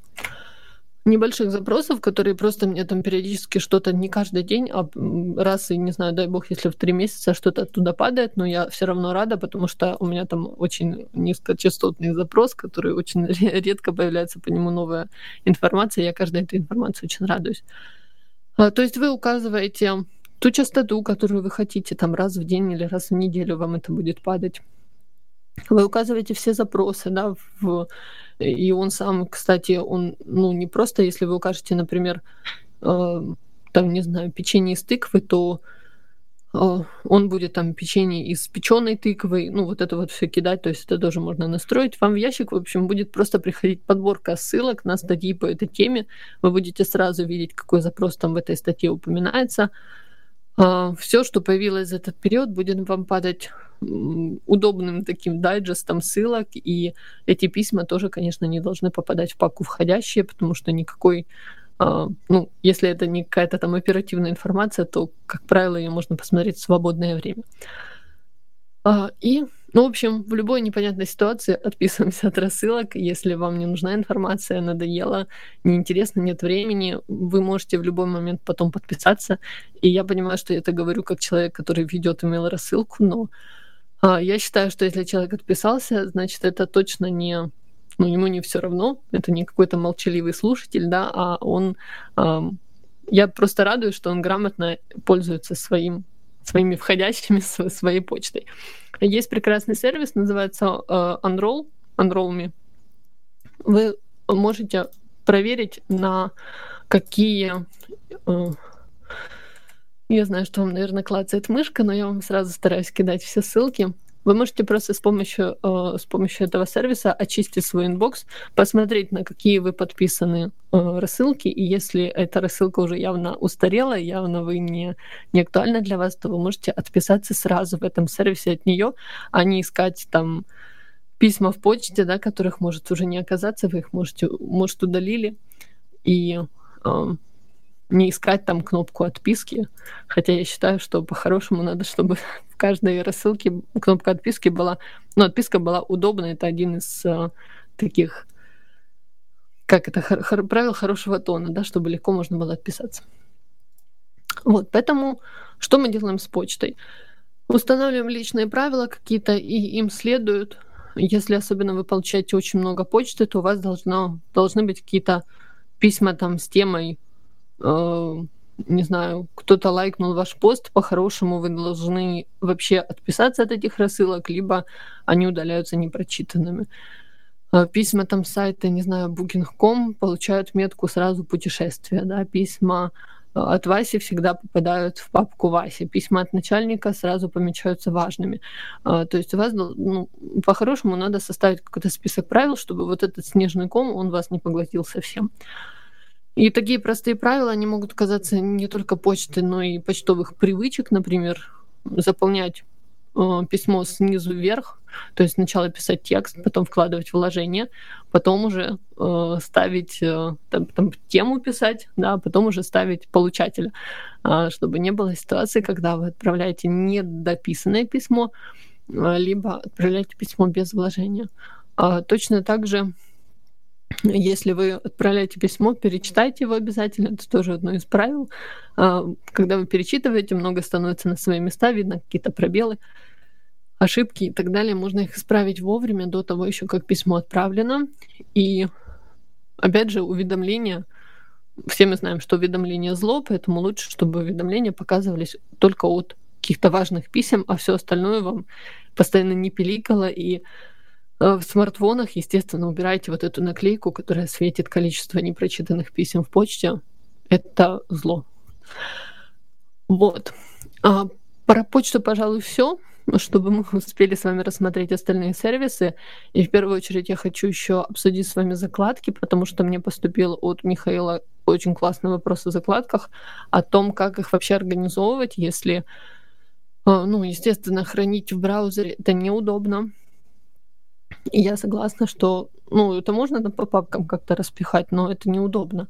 [SPEAKER 2] небольших запросов, которые просто мне там периодически что-то не каждый день, а раз и, не знаю, дай бог, если в три месяца что-то оттуда падает, но я все равно рада, потому что у меня там очень низкочастотный запрос, который очень редко появляется по нему новая информация, я каждой этой информации очень радуюсь. А, то есть вы указываете ту частоту, которую вы хотите, там раз в день или раз в неделю вам это будет падать. Вы указываете все запросы, да, в... и он сам, кстати, он, ну, не просто, если вы укажете, например, э, там, не знаю, печенье из тыквы, то э, он будет там печенье из печеной тыквы, ну, вот это вот все кидать, то есть это тоже можно настроить. Вам в ящик, в общем, будет просто приходить подборка ссылок на статьи по этой теме. Вы будете сразу видеть, какой запрос там в этой статье упоминается. А, все, что появилось за этот период, будет вам падать удобным таким дайджестом ссылок, и эти письма тоже, конечно, не должны попадать в папку входящие, потому что никакой, а, ну, если это не какая-то там оперативная информация, то, как правило, ее можно посмотреть в свободное время. А, и ну, в общем, в любой непонятной ситуации отписываемся от рассылок. Если вам не нужна информация, надоело, неинтересно, нет времени, вы можете в любой момент потом подписаться. И я понимаю, что я это говорю как человек, который ведет email рассылку, но а, я считаю, что если человек отписался, значит, это точно не ну, ему не все равно, это не какой-то молчаливый слушатель, да, а он... А, я просто радуюсь, что он грамотно пользуется своим своими входящими, своей почтой. Есть прекрасный сервис, называется uh, Unroll, Unroll.me. Вы можете проверить, на какие... Э, я знаю, что вам, наверное, клацает мышка, но я вам сразу стараюсь кидать все ссылки. Вы можете просто с помощью, э, с помощью этого сервиса очистить свой inbox, посмотреть, на какие вы подписаны э, рассылки, и если эта рассылка уже явно устарела, явно вы не, не актуальна для вас, то вы можете отписаться сразу в этом сервисе от нее, а не искать там письма в почте, да, которых может уже не оказаться, вы их можете, может, удалили, и э, не искать там кнопку отписки, хотя я считаю, что по-хорошему надо, чтобы в каждой рассылке кнопка отписки была, ну, отписка была удобной, это один из э, таких, как это, хор- хор- правил хорошего тона, да, чтобы легко можно было отписаться. Вот, поэтому что мы делаем с почтой? Устанавливаем личные правила какие-то, и им следуют. Если особенно вы получаете очень много почты, то у вас должно, должны быть какие-то письма там с темой не знаю, кто-то лайкнул ваш пост, по-хорошему вы должны вообще отписаться от этих рассылок, либо они удаляются непрочитанными. Э, письма там сайта, не знаю, booking.com получают метку сразу путешествия, да, письма э, от Васи всегда попадают в папку Васи. Письма от начальника сразу помечаются важными. То есть у вас, ну, по-хорошему, надо составить какой-то список правил, чтобы вот этот снежный ком, он вас не поглотил совсем. И такие простые правила, они могут казаться не только почты, но и почтовых привычек, например, заполнять э, письмо снизу вверх, то есть сначала писать текст, потом вкладывать вложение, потом уже э, ставить э, там, там тему писать, да, потом уже ставить получателя, э, чтобы не было ситуации, когда вы отправляете недописанное письмо, э, либо отправляете письмо без вложения. Э, точно так же если вы отправляете письмо, перечитайте его обязательно. Это тоже одно из правил. А, когда вы перечитываете, много становится на свои места, видно какие-то пробелы, ошибки и так далее. Можно их исправить вовремя, до того еще, как письмо отправлено. И опять же, уведомления. Все мы знаем, что уведомления зло, поэтому лучше, чтобы уведомления показывались только от каких-то важных писем, а все остальное вам постоянно не пиликало и в смартфонах, естественно, убирайте вот эту наклейку, которая светит количество непрочитанных писем в почте. Это зло. Вот. А про почту, пожалуй, все, чтобы мы успели с вами рассмотреть остальные сервисы. И в первую очередь я хочу еще обсудить с вами закладки, потому что мне поступил от Михаила очень классный вопрос о закладках, о том, как их вообще организовывать, если, э, ну, естественно, хранить в браузере это неудобно я согласна, что, ну, это можно там по папкам как-то распихать, но это неудобно,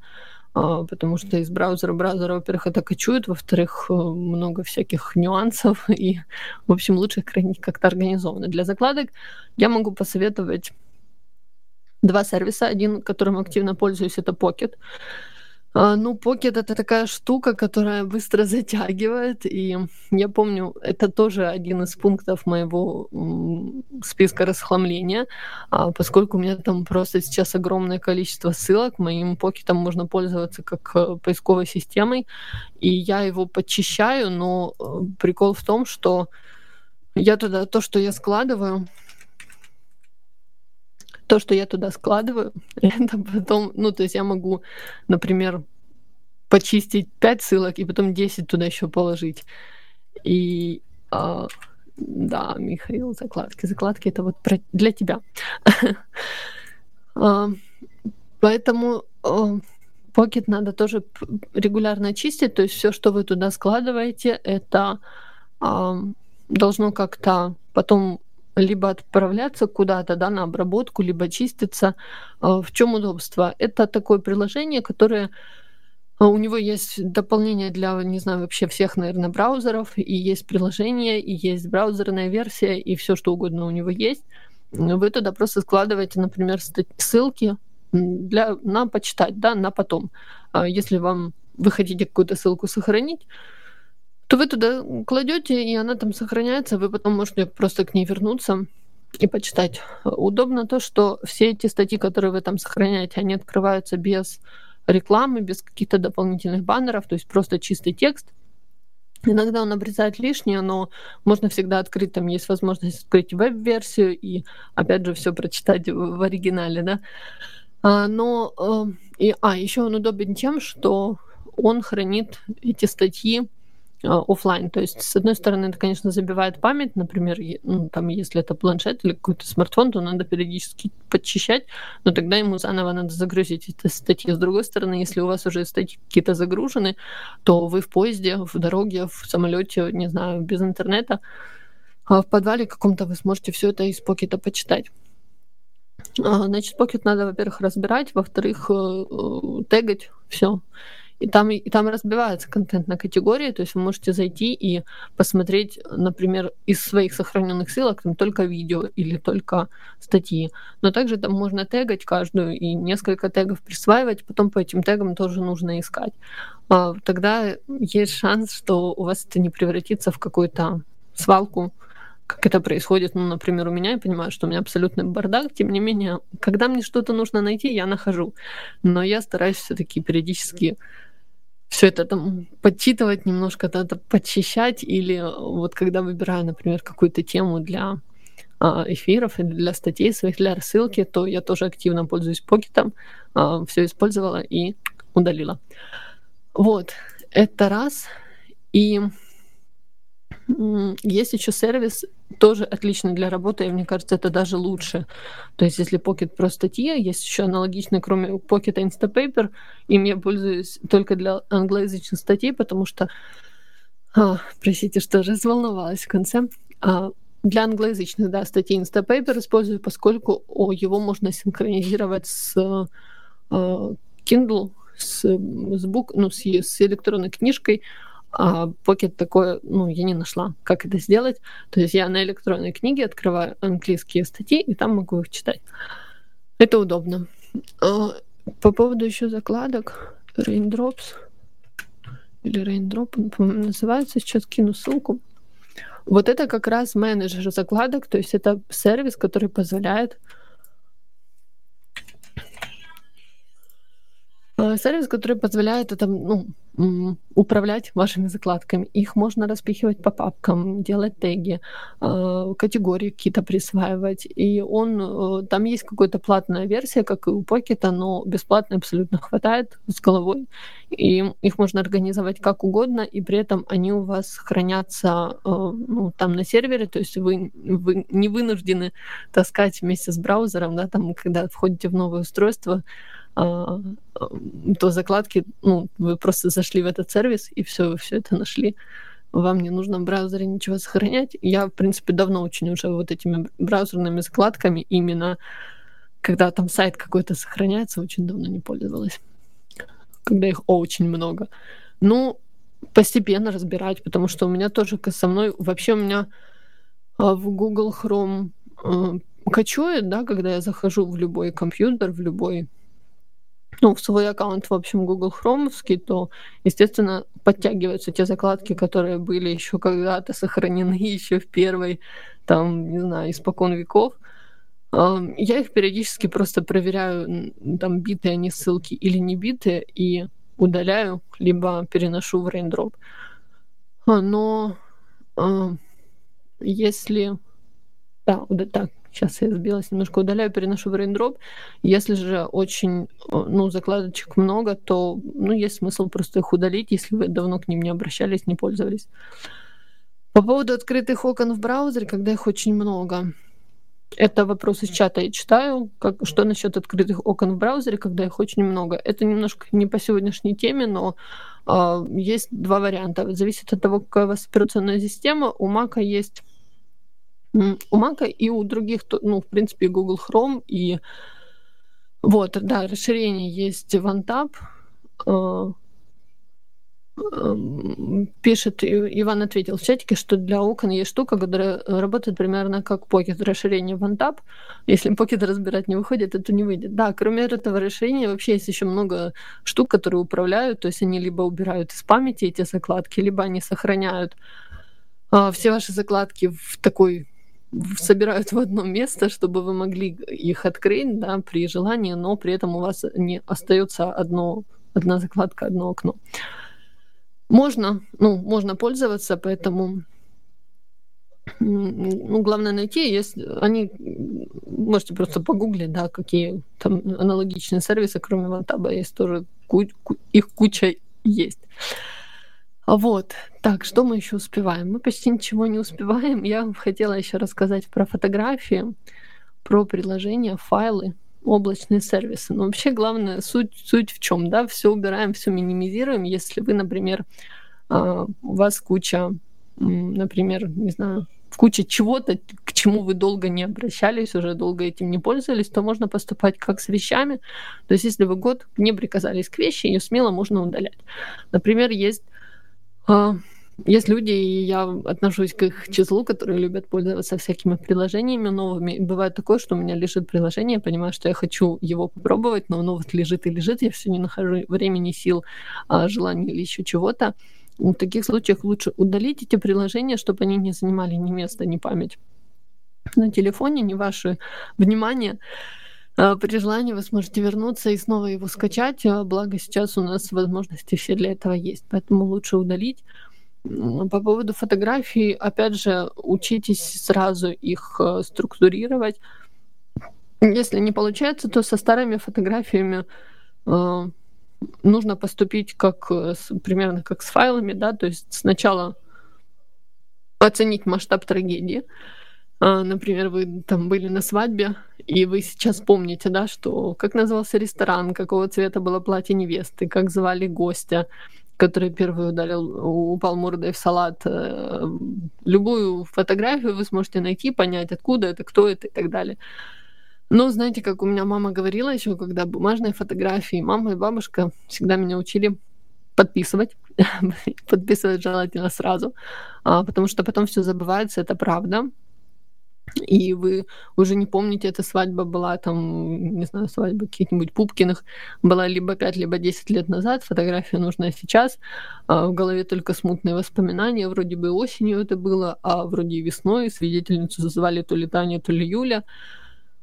[SPEAKER 2] а, потому что из браузера браузера, во-первых, это качует, во-вторых, э, много всяких нюансов, и, в общем, лучше хранить как-то организованно. Для закладок я могу посоветовать два сервиса. Один, которым активно пользуюсь, это Pocket. А, ну, Pocket это такая штука, которая быстро затягивает. И я помню, это тоже один из пунктов моего списка расхламления, а, поскольку у меня там просто сейчас огромное количество ссылок. Моим покетом можно пользоваться как э, поисковой системой. И я его подчищаю, но э, прикол в том, что я туда то, что я складываю, то, что я туда складываю, это потом, ну, то есть я могу, например, почистить 5 ссылок и потом 10 туда еще положить. И а, да, Михаил, закладки. Закладки это вот про... для тебя. а, поэтому а, Pocket надо тоже регулярно чистить, то есть все, что вы туда складываете, это должно как-то потом либо отправляться куда-то да, на обработку, либо чиститься. А, в чем удобство? Это такое приложение, которое а, у него есть дополнение для, не знаю, вообще всех, наверное, браузеров, и есть приложение, и есть браузерная версия, и все что угодно у него есть. Вы туда просто складываете, например, ссылки для, на почитать, да, на потом. А если вам вы хотите какую-то ссылку сохранить, то вы туда кладете, и она там сохраняется, вы потом можете просто к ней вернуться и почитать. Удобно то, что все эти статьи, которые вы там сохраняете, они открываются без рекламы, без каких-то дополнительных баннеров, то есть просто чистый текст. Иногда он обрезает лишнее, но можно всегда открыть, там есть возможность открыть веб-версию и, опять же, все прочитать в оригинале, да. А, но, э, и, а, еще он удобен тем, что он хранит эти статьи офлайн. То есть, с одной стороны, это, конечно, забивает память, например, ну, там, если это планшет или какой-то смартфон, то надо периодически подчищать, но тогда ему заново надо загрузить эти статьи. С другой стороны, если у вас уже статьи какие-то загружены, то вы в поезде, в дороге, в самолете, не знаю, без интернета, а в подвале каком-то вы сможете все это из покета почитать. А, значит, покет надо, во-первых, разбирать, во-вторых, э, э, тегать все. И там, и там разбивается контент на категории, то есть вы можете зайти и посмотреть, например, из своих сохраненных ссылок там только видео или только статьи. Но также там можно тегать каждую и несколько тегов присваивать, потом по этим тегам тоже нужно искать. А, тогда есть шанс, что у вас это не превратится в какую-то свалку, как это происходит, ну, например, у меня, я понимаю, что у меня абсолютный бардак, тем не менее, когда мне что-то нужно найти, я нахожу. Но я стараюсь все-таки периодически все это там подчитывать немножко, это подчищать, или вот когда выбираю, например, какую-то тему для а, эфиров или для статей своих, для рассылки, то я тоже активно пользуюсь покетом, а, все использовала и удалила. Вот, это раз. И есть еще сервис, тоже отличный для работы, и мне кажется, это даже лучше. То есть, если Pocket про статьи, есть еще аналогичный, кроме Pocket Instapaper, им я пользуюсь только для англоязычных статей, потому что, а, простите, что разволновалась в конце. А, для англоязычных, да, статей Instapaper использую, поскольку о, его можно синхронизировать с а, Kindle, с, с, бук, ну, с, с электронной книжкой, а Pocket такое, ну, я не нашла, как это сделать. То есть я на электронной книге открываю английские статьи, и там могу их читать. Это удобно. А, по поводу еще закладок, Raindrops или Raindrop, по-моему, называется, сейчас кину ссылку. Вот это как раз менеджер закладок, то есть это сервис, который позволяет а, сервис, который позволяет это, ну, управлять вашими закладками. Их можно распихивать по папкам, делать теги, а, категории какие-то присваивать. И он, э, там есть какая-то платная версия, как и у Pocket, но бесплатно абсолютно хватает с головой. И их можно организовать как угодно, и при этом они у вас хранятся э, ну, там на сервере, то есть вы, вы не вынуждены таскать вместе с браузером, да, там, когда входите в новое устройство, то закладки, ну, вы просто зашли в этот сервис, и все, вы все это нашли. Вам не нужно в браузере ничего сохранять. Я, в принципе, давно очень уже вот этими браузерными закладками именно когда там сайт какой-то сохраняется, очень давно не пользовалась. Когда их очень много. Ну, постепенно разбирать, потому что у меня тоже со мной... Вообще у меня а, в Google Chrome э, качует, да, когда я захожу в любой компьютер, в любой ну, в свой аккаунт, в общем, Google Chrome, то, естественно, подтягиваются те закладки, которые были еще когда-то сохранены еще в первой, там, не знаю, испокон веков. Я их периодически просто проверяю, там, битые они ссылки или не битые, и удаляю, либо переношу в Raindrop. А, но если... Да, вот так, Сейчас я сбилась, немножко удаляю, переношу в Raindrop. Если же очень, ну, закладочек много, то, ну, есть смысл просто их удалить, если вы давно к ним не обращались, не пользовались. По поводу открытых окон в браузере, когда их очень много. Это вопрос из чата я читаю. Как, что насчет открытых окон в браузере, когда их очень много? Это немножко не по сегодняшней теме, но э, есть два варианта. Зависит от того, какая у вас операционная система. У Mac есть у Mac и у других, ну, в принципе, Google Chrome и вот, да, расширение есть OneTab. Э, эм, пишет, Иван ответил в чатике, что для окон есть штука, которая работает примерно как Pocket расширение OneTab. Если Pocket разбирать не выходит, это не выйдет. Да, кроме этого расширения вообще есть еще много штук, которые управляют, то есть они либо убирают из памяти эти закладки, либо они сохраняют а, все ваши закладки в такой собирают в одно место, чтобы вы могли их открыть, да, при желании, но при этом у вас не остается одно, одна закладка, одно окно. Можно, ну, можно пользоваться, поэтому ну, главное найти, есть, они, можете просто погуглить, да, какие там аналогичные сервисы, кроме Вантаба, есть тоже, их куча есть. А вот, так, что мы еще успеваем? Мы почти ничего не успеваем. Я хотела еще рассказать про фотографии, про приложения, файлы, облачные сервисы. Но вообще главная суть, суть в чем, да, все убираем, все минимизируем. Если вы, например, а, у вас куча, например, не знаю, куча чего-то, к чему вы долго не обращались, уже долго этим не пользовались, то можно поступать как с вещами. То есть если вы год не приказались к вещи, ее смело можно удалять. Например, есть есть люди, и я отношусь к их числу, которые любят пользоваться всякими приложениями новыми. бывает такое, что у меня лежит приложение, я понимаю, что я хочу его попробовать, но оно вот лежит и лежит, я все не нахожу времени, сил, а, желания или еще чего-то. В таких случаях лучше удалить эти приложения, чтобы они не занимали ни место, ни память на телефоне, ни ваше внимание. А, при желании вы сможете вернуться и снова его скачать, а, благо сейчас у нас возможности все для этого есть, поэтому лучше удалить. По поводу фотографий, опять же, учитесь сразу их э, структурировать. Если не получается, то со старыми фотографиями нужно поступить как э, примерно как с файлами, да, то есть сначала оценить масштаб трагедии. Э, например, вы там были на свадьбе, и вы сейчас помните, да, что как назывался ресторан, какого цвета было платье невесты, как звали гостя, который первый ударил, упал мордой в салат. Э, любую фотографию вы сможете найти, понять, откуда это, кто это и так далее. Но знаете, как у меня мама говорила еще, когда бумажные фотографии, мама и бабушка всегда меня учили подписывать, подписывать желательно сразу, а, потому что потом все забывается, это правда и вы уже не помните, эта свадьба была там, не знаю, свадьба каких-нибудь Пупкиных, была либо 5, либо 10 лет назад, фотография нужна сейчас, а в голове только смутные воспоминания, вроде бы осенью это было, а вроде и весной, свидетельницу звали то ли Таня, то ли Юля,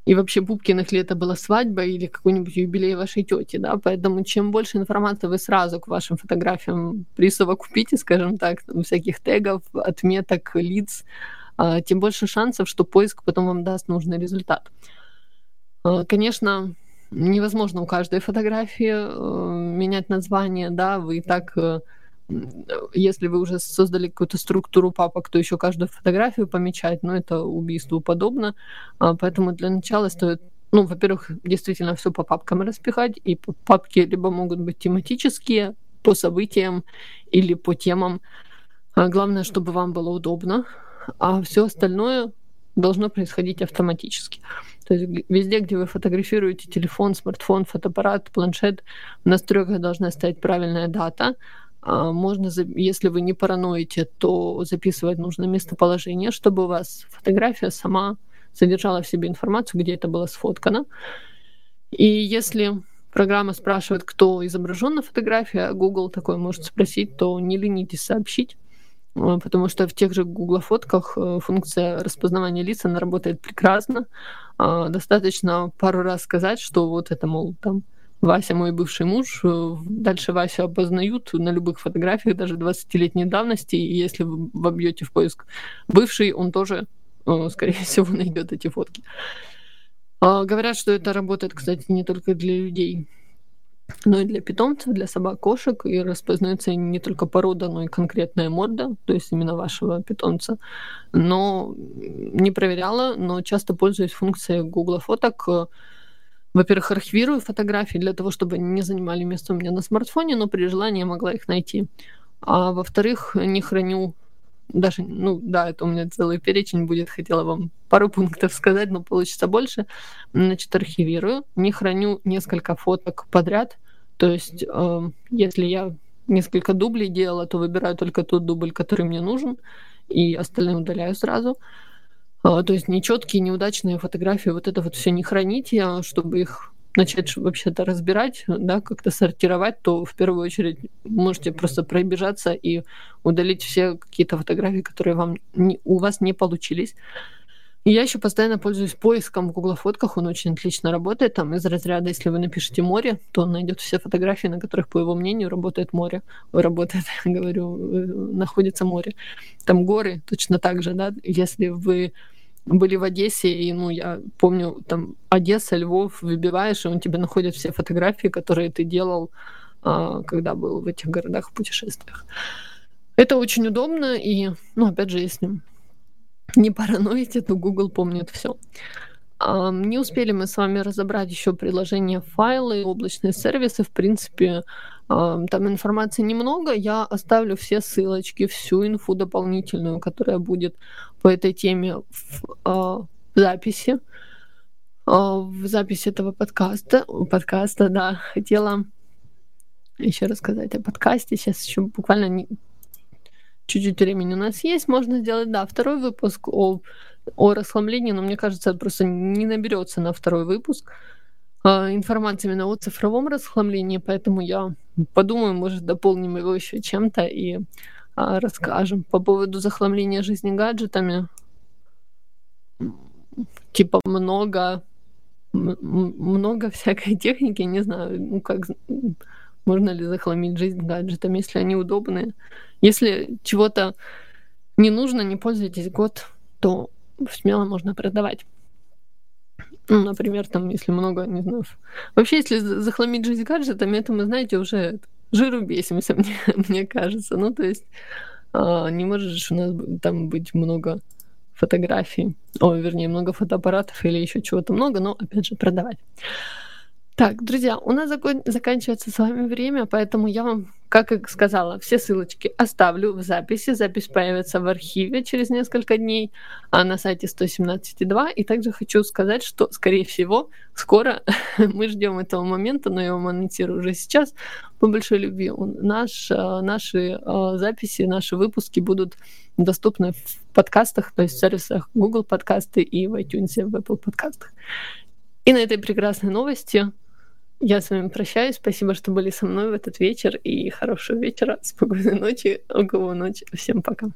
[SPEAKER 2] и вообще Пупкиных ли это была свадьба или какой-нибудь юбилей вашей тети, да, поэтому чем больше информации вы сразу к вашим фотографиям присовокупите, скажем так, там, всяких тегов, отметок, лиц, тем больше шансов, что поиск потом вам даст нужный результат. А, конечно, невозможно у каждой фотографии э, менять название, да, вы и так э, если вы уже создали какую-то структуру папок, то еще каждую фотографию помечать, но это убийству подобно. А, поэтому для начала стоит, ну, во-первых, действительно все по папкам распихать, и папки либо могут быть тематические, по событиям или по темам. Главное, чтобы вам было удобно, а все остальное должно происходить автоматически. То есть везде, где вы фотографируете телефон, смартфон, фотоаппарат, планшет, в настройках должна стоять правильная дата. А, можно, если вы не параноите, то записывать нужно местоположение, чтобы у вас фотография сама содержала в себе информацию, где это было сфоткано. И если программа спрашивает, кто изображен на фотографии, а Google такой может спросить, то не ленитесь сообщить потому что в тех же Google фотках э, функция распознавания лиц, она работает прекрасно. А, достаточно пару раз сказать, что вот это, мол, там, Вася мой бывший муж, э, дальше Вася опознают на любых фотографиях, даже 20-летней давности, и если вы вобьете в поиск бывший, он тоже, скорее всего, найдет эти фотки. А, говорят, что это работает, кстати, не только для людей, но и для питомцев, для собак, кошек, и распознается не только порода, но и конкретная морда, то есть именно вашего питомца. Но не проверяла, но часто пользуюсь функцией Google фоток. Во-первых, архивирую фотографии для того, чтобы они не занимали место у меня на смартфоне, но при желании могла их найти. А во-вторых, не храню даже, ну да, это у меня целый перечень будет, хотела вам пару пунктов сказать, но получится больше. Значит, архивирую, не храню несколько фоток подряд, то есть э, если я несколько дублей делала, то выбираю только тот дубль, который мне нужен, и остальные удаляю сразу. Э, то есть нечеткие, неудачные фотографии, вот это вот все не храните, а чтобы их начать вообще-то разбирать, да, как-то сортировать, то в первую очередь можете просто пробежаться и удалить все какие-то фотографии, которые вам не, у вас не получились. И я еще постоянно пользуюсь поиском в Google фотках, он очень отлично работает. Там из разряда, если вы напишете море, то он найдет все фотографии, на которых, по его мнению, работает море. Работает, говорю, э, находится море. Там горы точно так же, да. Если вы были в Одессе, и, ну, я помню, там, Одесса, Львов, выбиваешь, и он тебе находит все фотографии, которые ты делал, а, когда был в этих городах в путешествиях. Это очень удобно и, ну, опять же, если не параноите, то Google помнит все. Не успели мы с вами разобрать еще приложения, файлы, облачные сервисы. В принципе, там информации немного. Я оставлю все ссылочки, всю инфу дополнительную, которая будет по этой теме в, а, в записи. А, в записи этого подкаста. Подкаста, да. Хотела еще рассказать о подкасте. Сейчас еще буквально не... чуть-чуть времени у нас есть. Можно сделать, да, второй выпуск о, о расхламлении, но мне кажется, просто не наберется на второй выпуск информации именно о цифровом расхламлении, поэтому я подумаю, может, дополним его еще чем-то и э, расскажем по поводу захламления жизни гаджетами. Типа много много всякой техники, не знаю, ну как можно ли захламить жизнь гаджетами, если они удобные. Если чего-то не нужно, не пользуйтесь год, то смело можно продавать. Ну, например, там, если много, не знаю. Вообще, если захламить жизнь гаджетами, это мы, знаете, уже жиру бесимся, мне, мне кажется. Ну, то есть а, не может же у нас там быть много фотографий, о, вернее, много фотоаппаратов или еще чего-то много, но, опять же, продавать. Так, друзья, у нас закон... заканчивается с вами время, поэтому я вам, как и сказала, все ссылочки оставлю в записи. Запись появится в архиве через несколько дней а на сайте 117.2. И также хочу сказать, что, скорее всего, скоро мы ждем этого момента, но я вам анонсирую уже сейчас по большой любви. Наш, а, наши а, записи, наши выпуски будут доступны в подкастах, то есть в сервисах Google подкасты и в iTunes, в Apple подкастах. И на этой прекрасной новости я с вами прощаюсь. Спасибо, что были со мной в этот вечер. И хорошего вечера, спокойной ночи, у кого ночь. Всем пока.